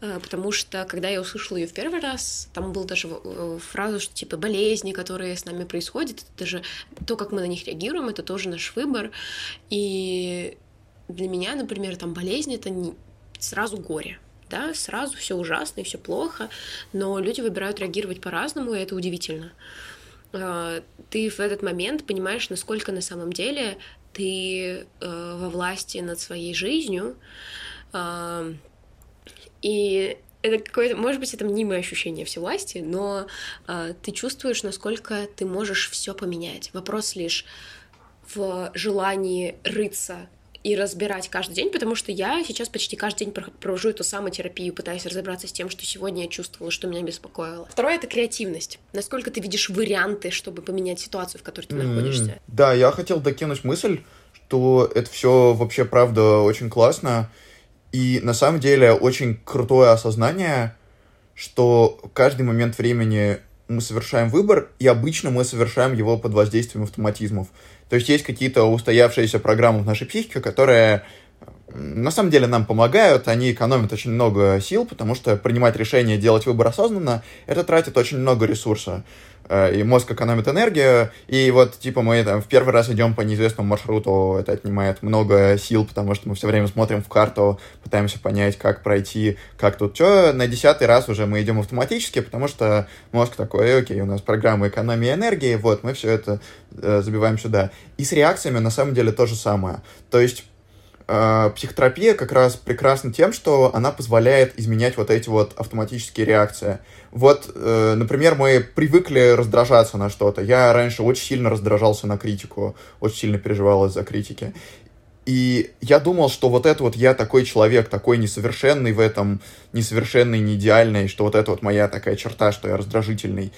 а, потому что когда я услышала ее в первый раз, там был даже э, фраза, что типа болезни, которые с нами происходят, это даже то, как мы на них реагируем, это тоже наш выбор. И для меня, например, там болезнь это не сразу горе. Да, сразу все ужасно и все плохо, но люди выбирают реагировать по-разному, и это удивительно. А, ты в этот момент понимаешь, насколько на самом деле ты э, во власти над своей жизнью, а, и это какое-то, может быть, это мнимое ощущение всевластия, но э, ты чувствуешь, насколько ты можешь все поменять. Вопрос лишь в желании рыться и разбирать каждый день, потому что я сейчас почти каждый день провожу эту самотерапию, пытаясь разобраться с тем, что сегодня я чувствовала, что меня беспокоило. Второе — это креативность. Насколько ты видишь варианты, чтобы поменять ситуацию, в которой ты mm-hmm. находишься. Да, я хотел докинуть мысль, что это все вообще, правда, очень классно, и на самом деле очень крутое осознание, что каждый момент времени мы совершаем выбор, и обычно мы совершаем его под воздействием автоматизмов. То есть есть какие-то устоявшиеся программы в нашей психике, которые на самом деле нам помогают, они экономят очень много сил, потому что принимать решение, делать выбор осознанно, это тратит очень много ресурса. Э, и мозг экономит энергию, и вот, типа, мы там в первый раз идем по неизвестному маршруту, это отнимает много сил, потому что мы все время смотрим в карту, пытаемся понять, как пройти, как тут что. На десятый раз уже мы идем автоматически, потому что мозг такой, окей, у нас программа экономии энергии, вот, мы все это э, забиваем сюда. И с реакциями на самом деле то же самое. То есть э, психотерапия как раз прекрасна тем, что она позволяет изменять вот эти вот автоматические реакции. Вот, э, например, мы привыкли раздражаться на что-то. Я раньше очень сильно раздражался на критику, очень сильно переживал из-за критики. И я думал, что вот это вот я такой человек, такой несовершенный в этом, несовершенный, не идеальный, что вот это вот моя такая черта, что я раздражительный.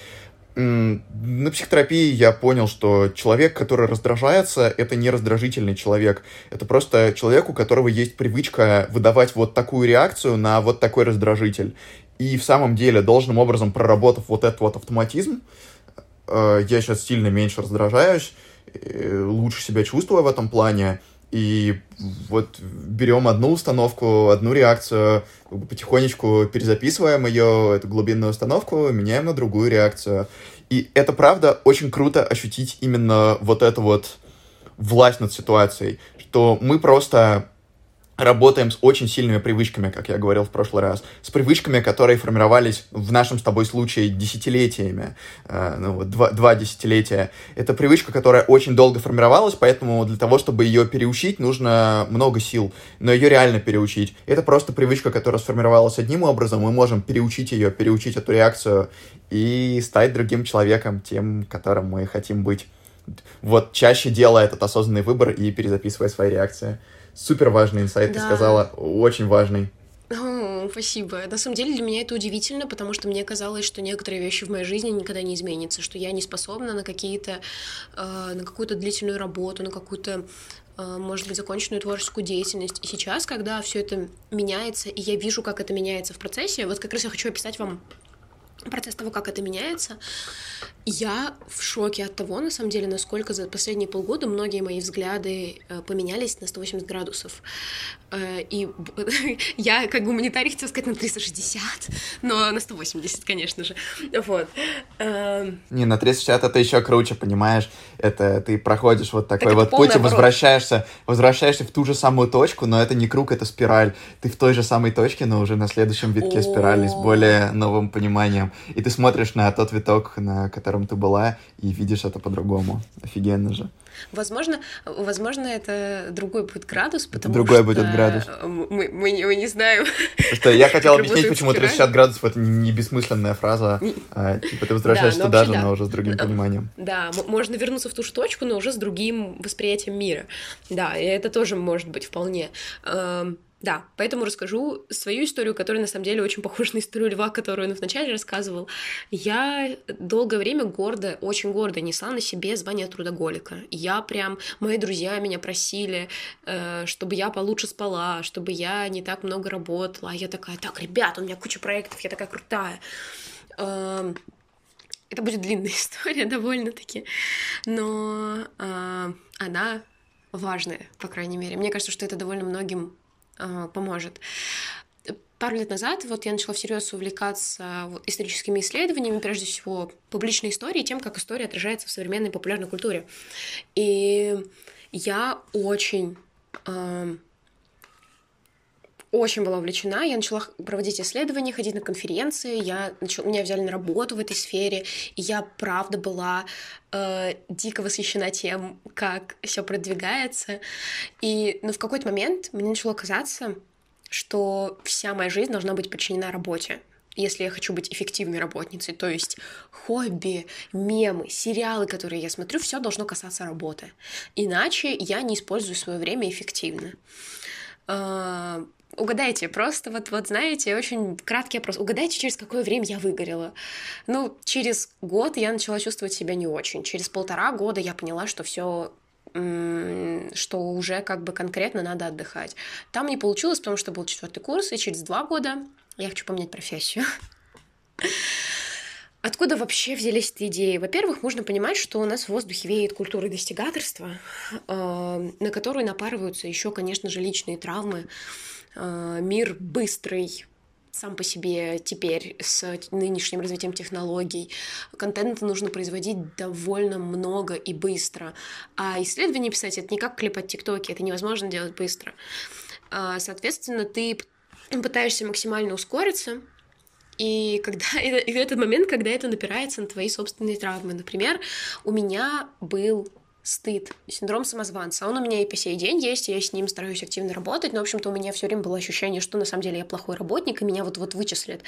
На психотерапии я понял, что человек, который раздражается, это не раздражительный человек. Это просто человек, у которого есть привычка выдавать вот такую реакцию на вот такой раздражитель. И в самом деле, должным образом проработав вот этот вот автоматизм, э, я сейчас сильно меньше раздражаюсь, э, лучше себя чувствую в этом плане, и вот берем одну установку, одну реакцию, потихонечку перезаписываем ее, эту глубинную установку, меняем на другую реакцию. И это, правда, очень круто ощутить именно вот эту вот власть над ситуацией, что мы просто работаем с очень сильными привычками, как я говорил в прошлый раз, с привычками, которые формировались в нашем с тобой случае десятилетиями, э, ну вот два, два десятилетия. Это привычка, которая очень долго формировалась, поэтому для того, чтобы ее переучить, нужно много сил, но ее реально переучить. Это просто привычка, которая сформировалась одним образом, мы можем переучить ее, переучить эту реакцию и стать другим человеком, тем, которым мы хотим быть. Вот чаще делая этот осознанный выбор и перезаписывая свои реакции супер важный инсайт, да. ты сказала, очень важный. О, спасибо. На самом деле для меня это удивительно, потому что мне казалось, что некоторые вещи в моей жизни никогда не изменятся, что я не способна на какие-то, э, на какую-то длительную работу, на какую-то э, может быть, законченную творческую деятельность. И сейчас, когда все это меняется, и я вижу, как это меняется в процессе, вот как раз я хочу описать вам процесс того, как это меняется. Я в шоке от того, на самом деле, насколько за последние полгода многие мои взгляды э, поменялись на 180 градусов. Э, и я как гуманитарий хотела сказать на 360, но на 180, конечно же. Вот. Эм. Не, на 360 это еще круче, понимаешь? Это ты проходишь вот такой так вот путь и возвращаешься, возвращаешься в ту же самую точку, но это не круг, это спираль. Ты в той же самой точке, но уже на следующем витке спирали с более новым пониманием. И ты смотришь на тот виток, на котором ты была, и видишь это по-другому. Офигенно же. Возможно, возможно, это другой будет градус, потому другой что... будет градус. Мы, мы, мы не знаем. Что я хотел объяснить, почему 360 градусов — это не бессмысленная фраза. А, типа ты возвращаешься туда же, но уже с другим пониманием. Да, можно вернуться в ту же точку, но уже с другим восприятием мира. Да, и это тоже может быть вполне. Эм, да, поэтому расскажу свою историю, которая на самом деле очень похожа на историю Льва, которую он вначале рассказывал. Я долгое время гордо, очень гордо несла на себе звание трудоголика. Я прям, мои друзья меня просили, э, чтобы я получше спала, чтобы я не так много работала. Я такая, так, ребят, у меня куча проектов, я такая крутая. Э, это будет длинная история довольно-таки, но э, она важная, по крайней мере. Мне кажется, что это довольно многим а, поможет. Пару лет назад вот я начала всерьез увлекаться историческими исследованиями, прежде всего публичной историей, тем, как история отражается в современной популярной культуре. И я очень очень была увлечена. Я начала проводить исследования, ходить на конференции. Я начала, меня взяли на работу в этой сфере. И я, правда, была э, дико восхищена тем, как все продвигается. И, но в какой-то момент мне начало казаться, что вся моя жизнь должна быть подчинена работе если я хочу быть эффективной работницей. То есть хобби, мемы, сериалы, которые я смотрю, все должно касаться работы. Иначе я не использую свое время эффективно. Угадайте, просто вот, вот знаете, очень краткий опрос. Угадайте, через какое время я выгорела. Ну, через год я начала чувствовать себя не очень. Через полтора года я поняла, что все что уже как бы конкретно надо отдыхать. Там не получилось, потому что был четвертый курс, и через два года я хочу поменять профессию. Откуда вообще взялись эти идеи? Во-первых, нужно понимать, что у нас в воздухе веет культура достигаторства, э, на которую напарываются еще, конечно же, личные травмы, мир быстрый, сам по себе теперь с нынешним развитием технологий. Контента нужно производить довольно много и быстро. А исследования писать — это не как клепать тиктоки, это невозможно делать быстро. А, соответственно, ты пытаешься максимально ускориться, и когда и этот момент, когда это напирается на твои собственные травмы. Например, у меня был стыд, синдром самозванца. Он у меня и по сей день есть, я с ним стараюсь активно работать, но, в общем-то, у меня все время было ощущение, что на самом деле я плохой работник, и меня вот-вот вычислят.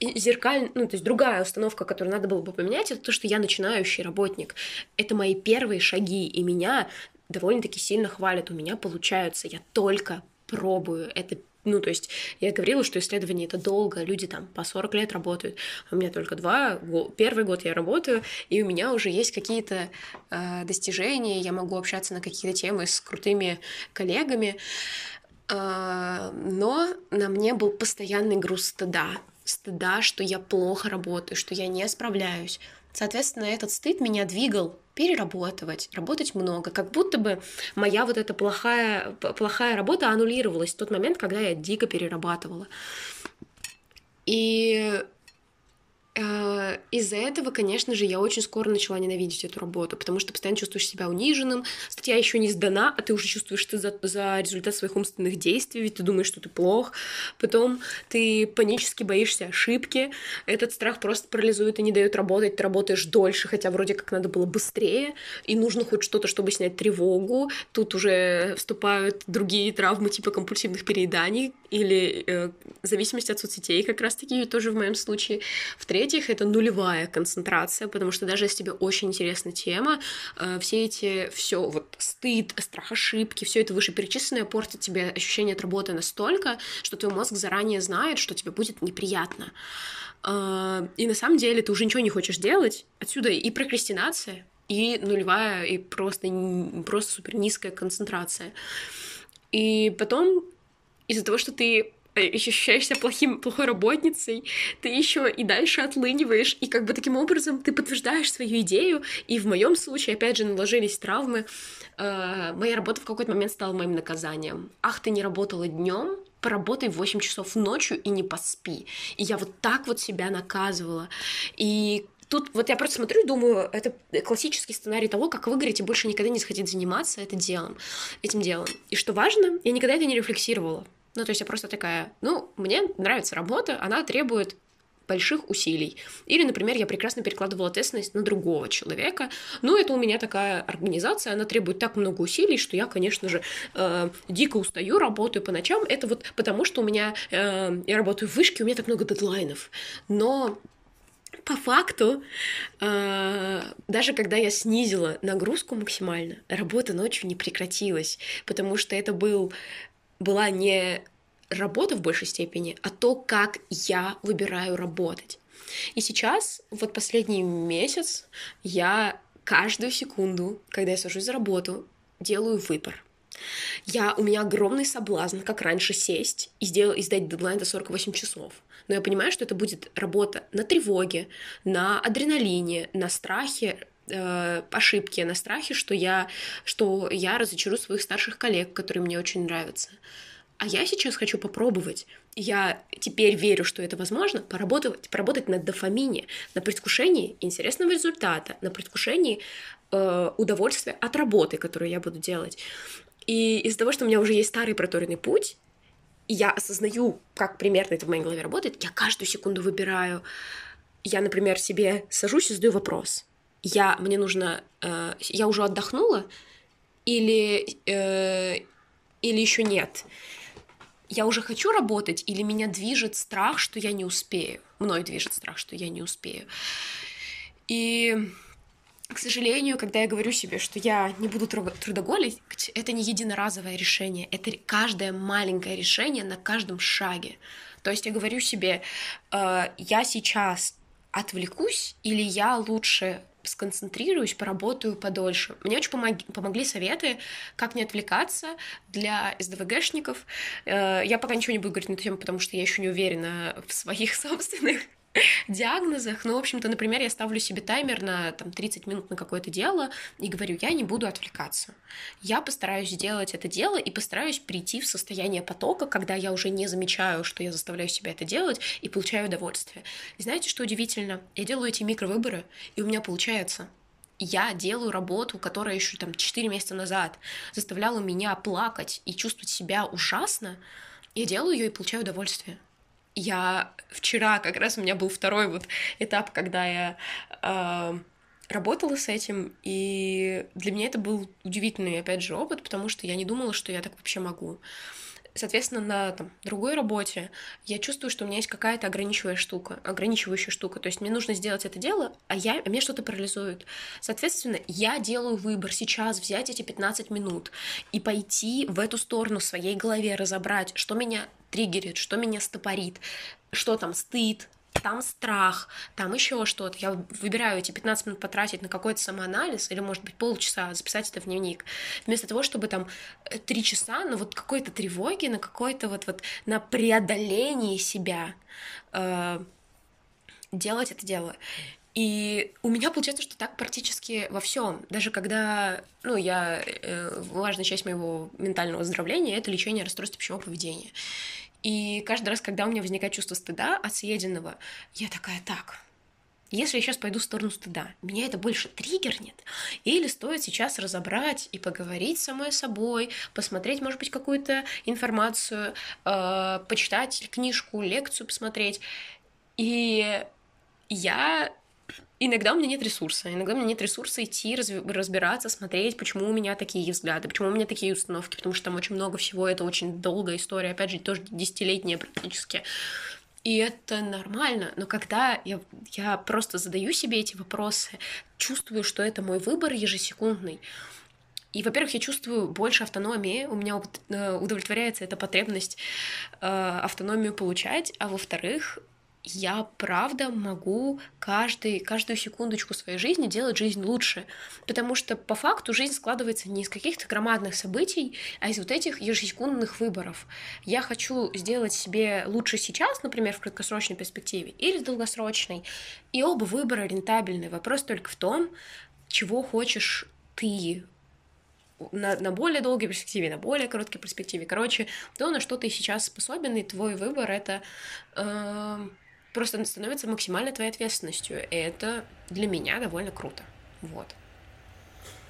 И зеркаль, ну, то есть другая установка, которую надо было бы поменять, это то, что я начинающий работник. Это мои первые шаги, и меня довольно-таки сильно хвалят. У меня получается, я только пробую. Это ну, то есть я говорила, что исследование это долго, люди там по 40 лет работают, у меня только два, первый год я работаю, и у меня уже есть какие-то э, достижения, я могу общаться на какие-то темы с крутыми коллегами, э, но на мне был постоянный груз стыда, стыда, что я плохо работаю, что я не справляюсь. Соответственно, этот стыд меня двигал перерабатывать, работать много, как будто бы моя вот эта плохая, плохая работа аннулировалась в тот момент, когда я дико перерабатывала. И из-за этого, конечно же, я очень скоро начала ненавидеть эту работу, потому что постоянно чувствуешь себя униженным, статья еще не сдана, а ты уже чувствуешь, что за, за результат своих умственных действий, ведь ты думаешь, что ты плох, потом ты панически боишься ошибки, этот страх просто парализует и не дает работать, ты работаешь дольше, хотя вроде как надо было быстрее, и нужно хоть что-то, чтобы снять тревогу, тут уже вступают другие травмы типа компульсивных перееданий или э, зависимость от соцсетей, как раз-таки тоже в моем случае. В-третьих, это нулевая концентрация, потому что даже если тебе очень интересна тема, э, все эти, все вот стыд, страх ошибки, все это вышеперечисленное портит тебе ощущение от работы настолько, что твой мозг заранее знает, что тебе будет неприятно. Э, и на самом деле ты уже ничего не хочешь делать. Отсюда и прокрастинация, и нулевая, и просто, просто супер низкая концентрация. И потом из-за того, что ты ощущаешься плохим, плохой работницей, ты еще и дальше отлыниваешь, и как бы таким образом ты подтверждаешь свою идею, и в моем случае, опять же, наложились травмы, э, моя работа в какой-то момент стала моим наказанием. Ах, ты не работала днем, поработай 8 часов ночью и не поспи. И я вот так вот себя наказывала. И Тут вот я просто смотрю и думаю, это классический сценарий того, как выгореть и больше никогда не захотеть заниматься это делом, этим делом. И что важно, я никогда это не рефлексировала. Ну, то есть я просто такая, ну, мне нравится работа, она требует больших усилий. Или, например, я прекрасно перекладывала ответственность на другого человека. Но это у меня такая организация, она требует так много усилий, что я, конечно же, э, дико устаю, работаю по ночам. Это вот потому, что у меня... Э, я работаю в вышке, у меня так много дедлайнов. Но по факту, э, даже когда я снизила нагрузку максимально, работа ночью не прекратилась, потому что это был, была не работа в большей степени, а то, как я выбираю работать. И сейчас, вот последний месяц, я каждую секунду, когда я сажусь за работу, делаю выбор. Я, у меня огромный соблазн, как раньше, сесть и, сделать, и сдать дедлайн до 48 часов. Но я понимаю, что это будет работа на тревоге, на адреналине, на страхе, э, ошибки, на страхе, что я, что я разочарую своих старших коллег, которые мне очень нравятся. А я сейчас хочу попробовать. Я теперь верю, что это возможно, поработать, поработать на дофамине, на предвкушении интересного результата, на предвкушении э, удовольствия от работы, которую я буду делать. И из-за того, что у меня уже есть старый проторенный путь, и я осознаю, как примерно это в моей голове работает, я каждую секунду выбираю. Я, например, себе сажусь и задаю вопрос. Я, мне нужно... Э, я уже отдохнула? Или, э, или еще нет? Я уже хочу работать? Или меня движет страх, что я не успею? Мной движет страх, что я не успею. И к сожалению, когда я говорю себе, что я не буду трудоголить, это не единоразовое решение, это каждое маленькое решение на каждом шаге. То есть я говорю себе, э, я сейчас отвлекусь или я лучше сконцентрируюсь, поработаю подольше. Мне очень помог, помогли советы, как не отвлекаться для СДВГшников. Э, я пока ничего не буду говорить на эту тему, потому что я еще не уверена в своих собственных диагнозах. Ну, в общем-то, например, я ставлю себе таймер на там, 30 минут на какое-то дело и говорю, я не буду отвлекаться. Я постараюсь сделать это дело и постараюсь прийти в состояние потока, когда я уже не замечаю, что я заставляю себя это делать и получаю удовольствие. И знаете, что удивительно? Я делаю эти микровыборы, и у меня получается я делаю работу, которая еще там 4 месяца назад заставляла меня плакать и чувствовать себя ужасно, я делаю ее и получаю удовольствие я вчера как раз у меня был второй вот этап, когда я э, работала с этим, и для меня это был удивительный, опять же, опыт, потому что я не думала, что я так вообще могу. Соответственно, на там, другой работе я чувствую, что у меня есть какая-то ограничивающая штука, ограничивающая штука. То есть мне нужно сделать это дело, а, я, а меня что-то парализует. Соответственно, я делаю выбор сейчас взять эти 15 минут и пойти в эту сторону в своей голове, разобрать, что меня триггерит, что меня стопорит, что там стыд, там страх, там еще что-то. Я выбираю эти 15 минут потратить на какой-то самоанализ, или, может быть, полчаса записать это в дневник, вместо того, чтобы там э, три часа на вот какой-то тревоге, на какой-то вот, вот на преодолении себя э, делать это дело. И у меня получается, что так практически во всем. Даже когда, ну, я э, важная часть моего ментального выздоровления это лечение расстройств пищевого поведения. И каждый раз, когда у меня возникает чувство стыда от съеденного, я такая, так, если я сейчас пойду в сторону стыда, меня это больше триггернет? Или стоит сейчас разобрать и поговорить самой собой, посмотреть, может быть, какую-то информацию, э, почитать книжку, лекцию посмотреть. И я Иногда у меня нет ресурса, иногда у меня нет ресурса идти, разбираться, смотреть, почему у меня такие взгляды, почему у меня такие установки, потому что там очень много всего, это очень долгая история, опять же, тоже десятилетняя практически. И это нормально, но когда я, я просто задаю себе эти вопросы, чувствую, что это мой выбор ежесекундный, и, во-первых, я чувствую больше автономии, у меня э, удовлетворяется эта потребность э, автономию получать, а во-вторых, я правда могу каждый, каждую секундочку своей жизни делать жизнь лучше. Потому что по факту жизнь складывается не из каких-то громадных событий, а из вот этих ежесекундных выборов. Я хочу сделать себе лучше сейчас, например, в краткосрочной перспективе, или в долгосрочной. И оба выбора рентабельны. Вопрос только в том, чего хочешь ты на, на более долгой перспективе, на более короткой перспективе. Короче, то, на что ты сейчас способен, и твой выбор это э, просто становится максимально твоей ответственностью. И это для меня довольно круто. Вот.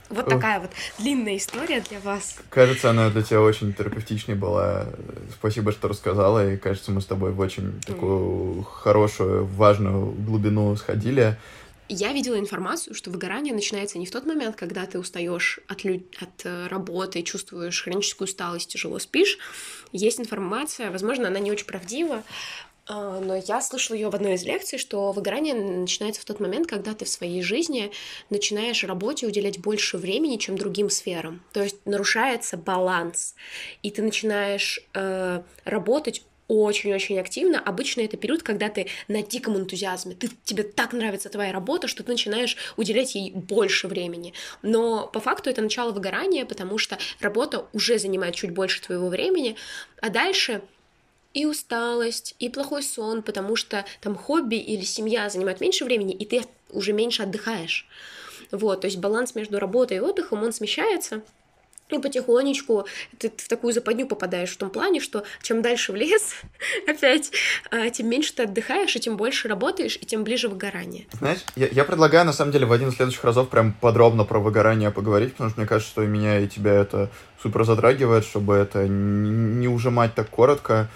Вот такая вот длинная история для вас. Кажется, она для тебя очень терапевтичной была. Спасибо, что рассказала. И кажется, мы с тобой в очень такую хорошую, важную глубину сходили. Я видела информацию, что выгорание начинается не в тот момент, когда ты устаешь от, лю... от э, работы, чувствуешь хроническую усталость, тяжело спишь. Есть информация, возможно, она не очень правдива, но я слышала ее в одной из лекций, что выгорание начинается в тот момент, когда ты в своей жизни начинаешь работе уделять больше времени, чем другим сферам. То есть нарушается баланс, и ты начинаешь э, работать очень-очень активно. Обычно это период, когда ты на диком энтузиазме. Ты, тебе так нравится твоя работа, что ты начинаешь уделять ей больше времени. Но по факту это начало выгорания, потому что работа уже занимает чуть больше твоего времени, а дальше и усталость, и плохой сон, потому что там хобби или семья занимают меньше времени, и ты уже меньше отдыхаешь. Вот, то есть баланс между работой и отдыхом, он смещается, и потихонечку ты в такую западню попадаешь в том плане, что чем дальше в лес, опять, а, тем меньше ты отдыхаешь, и тем больше работаешь, и тем ближе выгорание. Знаешь, я, я предлагаю, на самом деле, в один из следующих разов прям подробно про выгорание поговорить, потому что мне кажется, что и меня, и тебя это супер затрагивает, чтобы это не ужимать так коротко,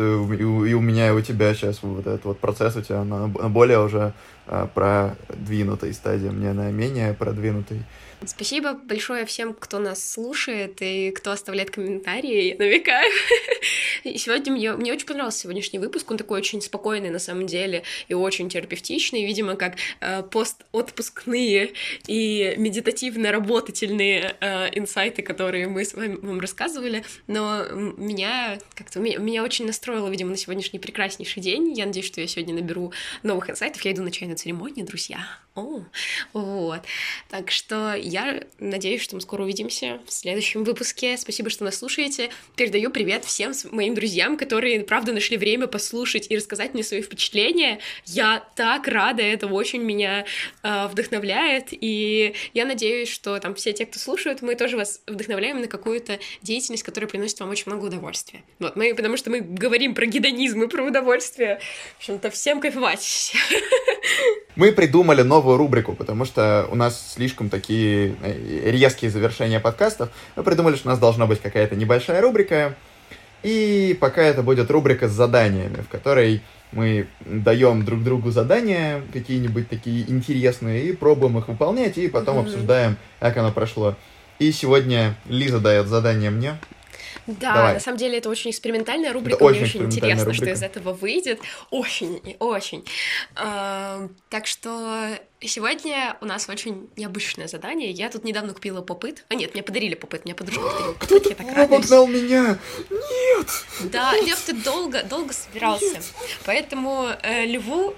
и у, и у меня, и у тебя сейчас вот этот вот процесс у тебя на, более уже а, продвинутой стадии, мне на менее продвинутой. Спасибо большое всем, кто нас слушает и кто оставляет комментарии, я намекаю. И сегодня мне, мне очень понравился сегодняшний выпуск, он такой очень спокойный на самом деле и очень терапевтичный, видимо, как э, постотпускные и медитативно-работательные э, инсайты, которые мы с вами вам рассказывали, но меня как-то меня, меня очень настроило, видимо, на сегодняшний прекраснейший день. Я надеюсь, что я сегодня наберу новых инсайтов. Я иду на чайную церемонию, друзья. О, вот. Так что я надеюсь, что мы скоро увидимся в следующем выпуске. Спасибо, что нас слушаете. Передаю привет всем моим друзьям, которые, правда, нашли время послушать и рассказать мне свои впечатления. Я так рада, это очень меня э, вдохновляет. И я надеюсь, что там все те, кто слушают, мы тоже вас вдохновляем на какую-то деятельность, которая приносит вам очень много удовольствия. Вот, мы, потому что мы говорим про гедонизм и про удовольствие. В общем-то, всем кайфовать. Мы придумали новую рубрику, потому что у нас слишком такие э, резкие завершения подкастов. Мы придумали, что у нас должна быть какая-то небольшая рубрика. И пока это будет рубрика с заданиями, в которой мы даем друг другу задания какие-нибудь такие интересные и пробуем их выполнять, и потом mm-hmm. обсуждаем, как оно прошло. И сегодня Лиза дает задание мне. Да, Давай. на самом деле это очень экспериментальная рубрика. Это Мне очень интересно, рубрика. что из этого выйдет. Очень, очень. А, так что сегодня у нас очень необычное задание. Я тут недавно купила попыт. А нет, мне подарили попыт, мне подружка подарила попыт. Я так обогнал меня! Нет! Да, Лев, ты долго, долго собирался. Нет. Поэтому э, Льву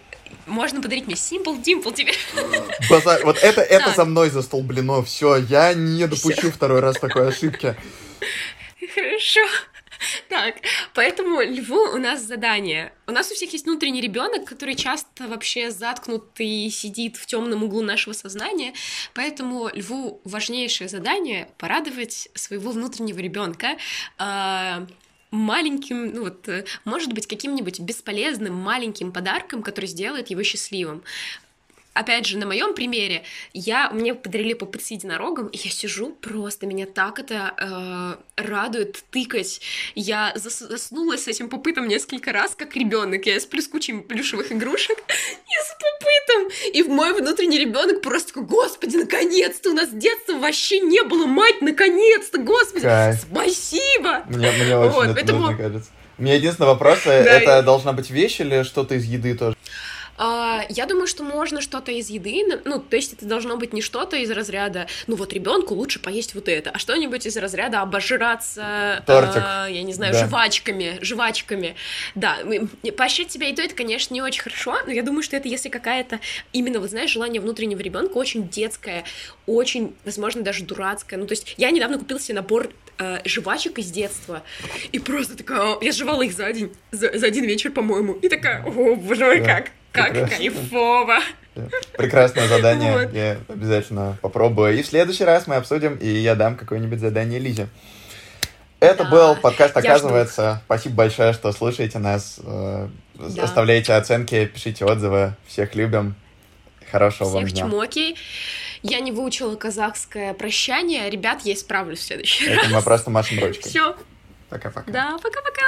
можно подарить мне символ Димпл тебе. Базар. Вот это, это за мной застолблено. Все, я не допущу Всё. второй раз такой ошибки. Хорошо. Так, поэтому льву у нас задание. У нас у всех есть внутренний ребенок, который часто вообще заткнут и сидит в темном углу нашего сознания. Поэтому льву важнейшее задание порадовать своего внутреннего ребенка э, маленьким, ну вот, может быть, каким-нибудь бесполезным маленьким подарком, который сделает его счастливым опять же, на моем примере, я, мне подарили попыт с единорогом, и я сижу просто, меня так это э, радует тыкать. Я зас, заснулась с этим попытом несколько раз, как ребенок. Я с кучей плюшевых игрушек, и с попытом. И в мой внутренний ребенок просто такой, господи, наконец-то, у нас детства вообще не было, мать, наконец-то, господи, Кайф. спасибо. Мне, мне очень Вот, это поэтому- нужно, кажется. У меня единственный вопрос, э, это должна быть вещь или что-то из еды тоже? А, я думаю, что можно что-то из еды, ну, то есть это должно быть не что-то из разряда, ну вот ребенку лучше поесть вот это, а что-нибудь из разряда обожраться, Тортик. а, я не знаю, Да. жвачками, жвачками. Да, поощрять себя и то это, конечно, не очень хорошо, но я думаю, что это если какая-то именно, вот знаешь, желание внутреннего ребенка очень детское, очень, возможно, даже дурацкое. Ну, то есть я недавно купила себе набор э, жвачек из детства, и просто такая, я жевала их за день, за, за один вечер, по-моему, и такая, о, боже мой, Да, как, как прекрасно. кайфово. Прекрасное задание, Вот. я обязательно попробую. И в следующий раз мы обсудим, и я дам какое-нибудь задание Лизе. Это Да, был подкаст, я оказывается. Спасибо большое, что слушаете нас. э, Да. Оставляйте оценки, пишите отзывы. Всех любим. Хорошего вам Всех дня. чмоки. Я не выучила казахское прощание. Ребят, я исправлюсь в следующий Это раз. мы просто машем ручкой. Все. Пока-пока. Да, пока-пока.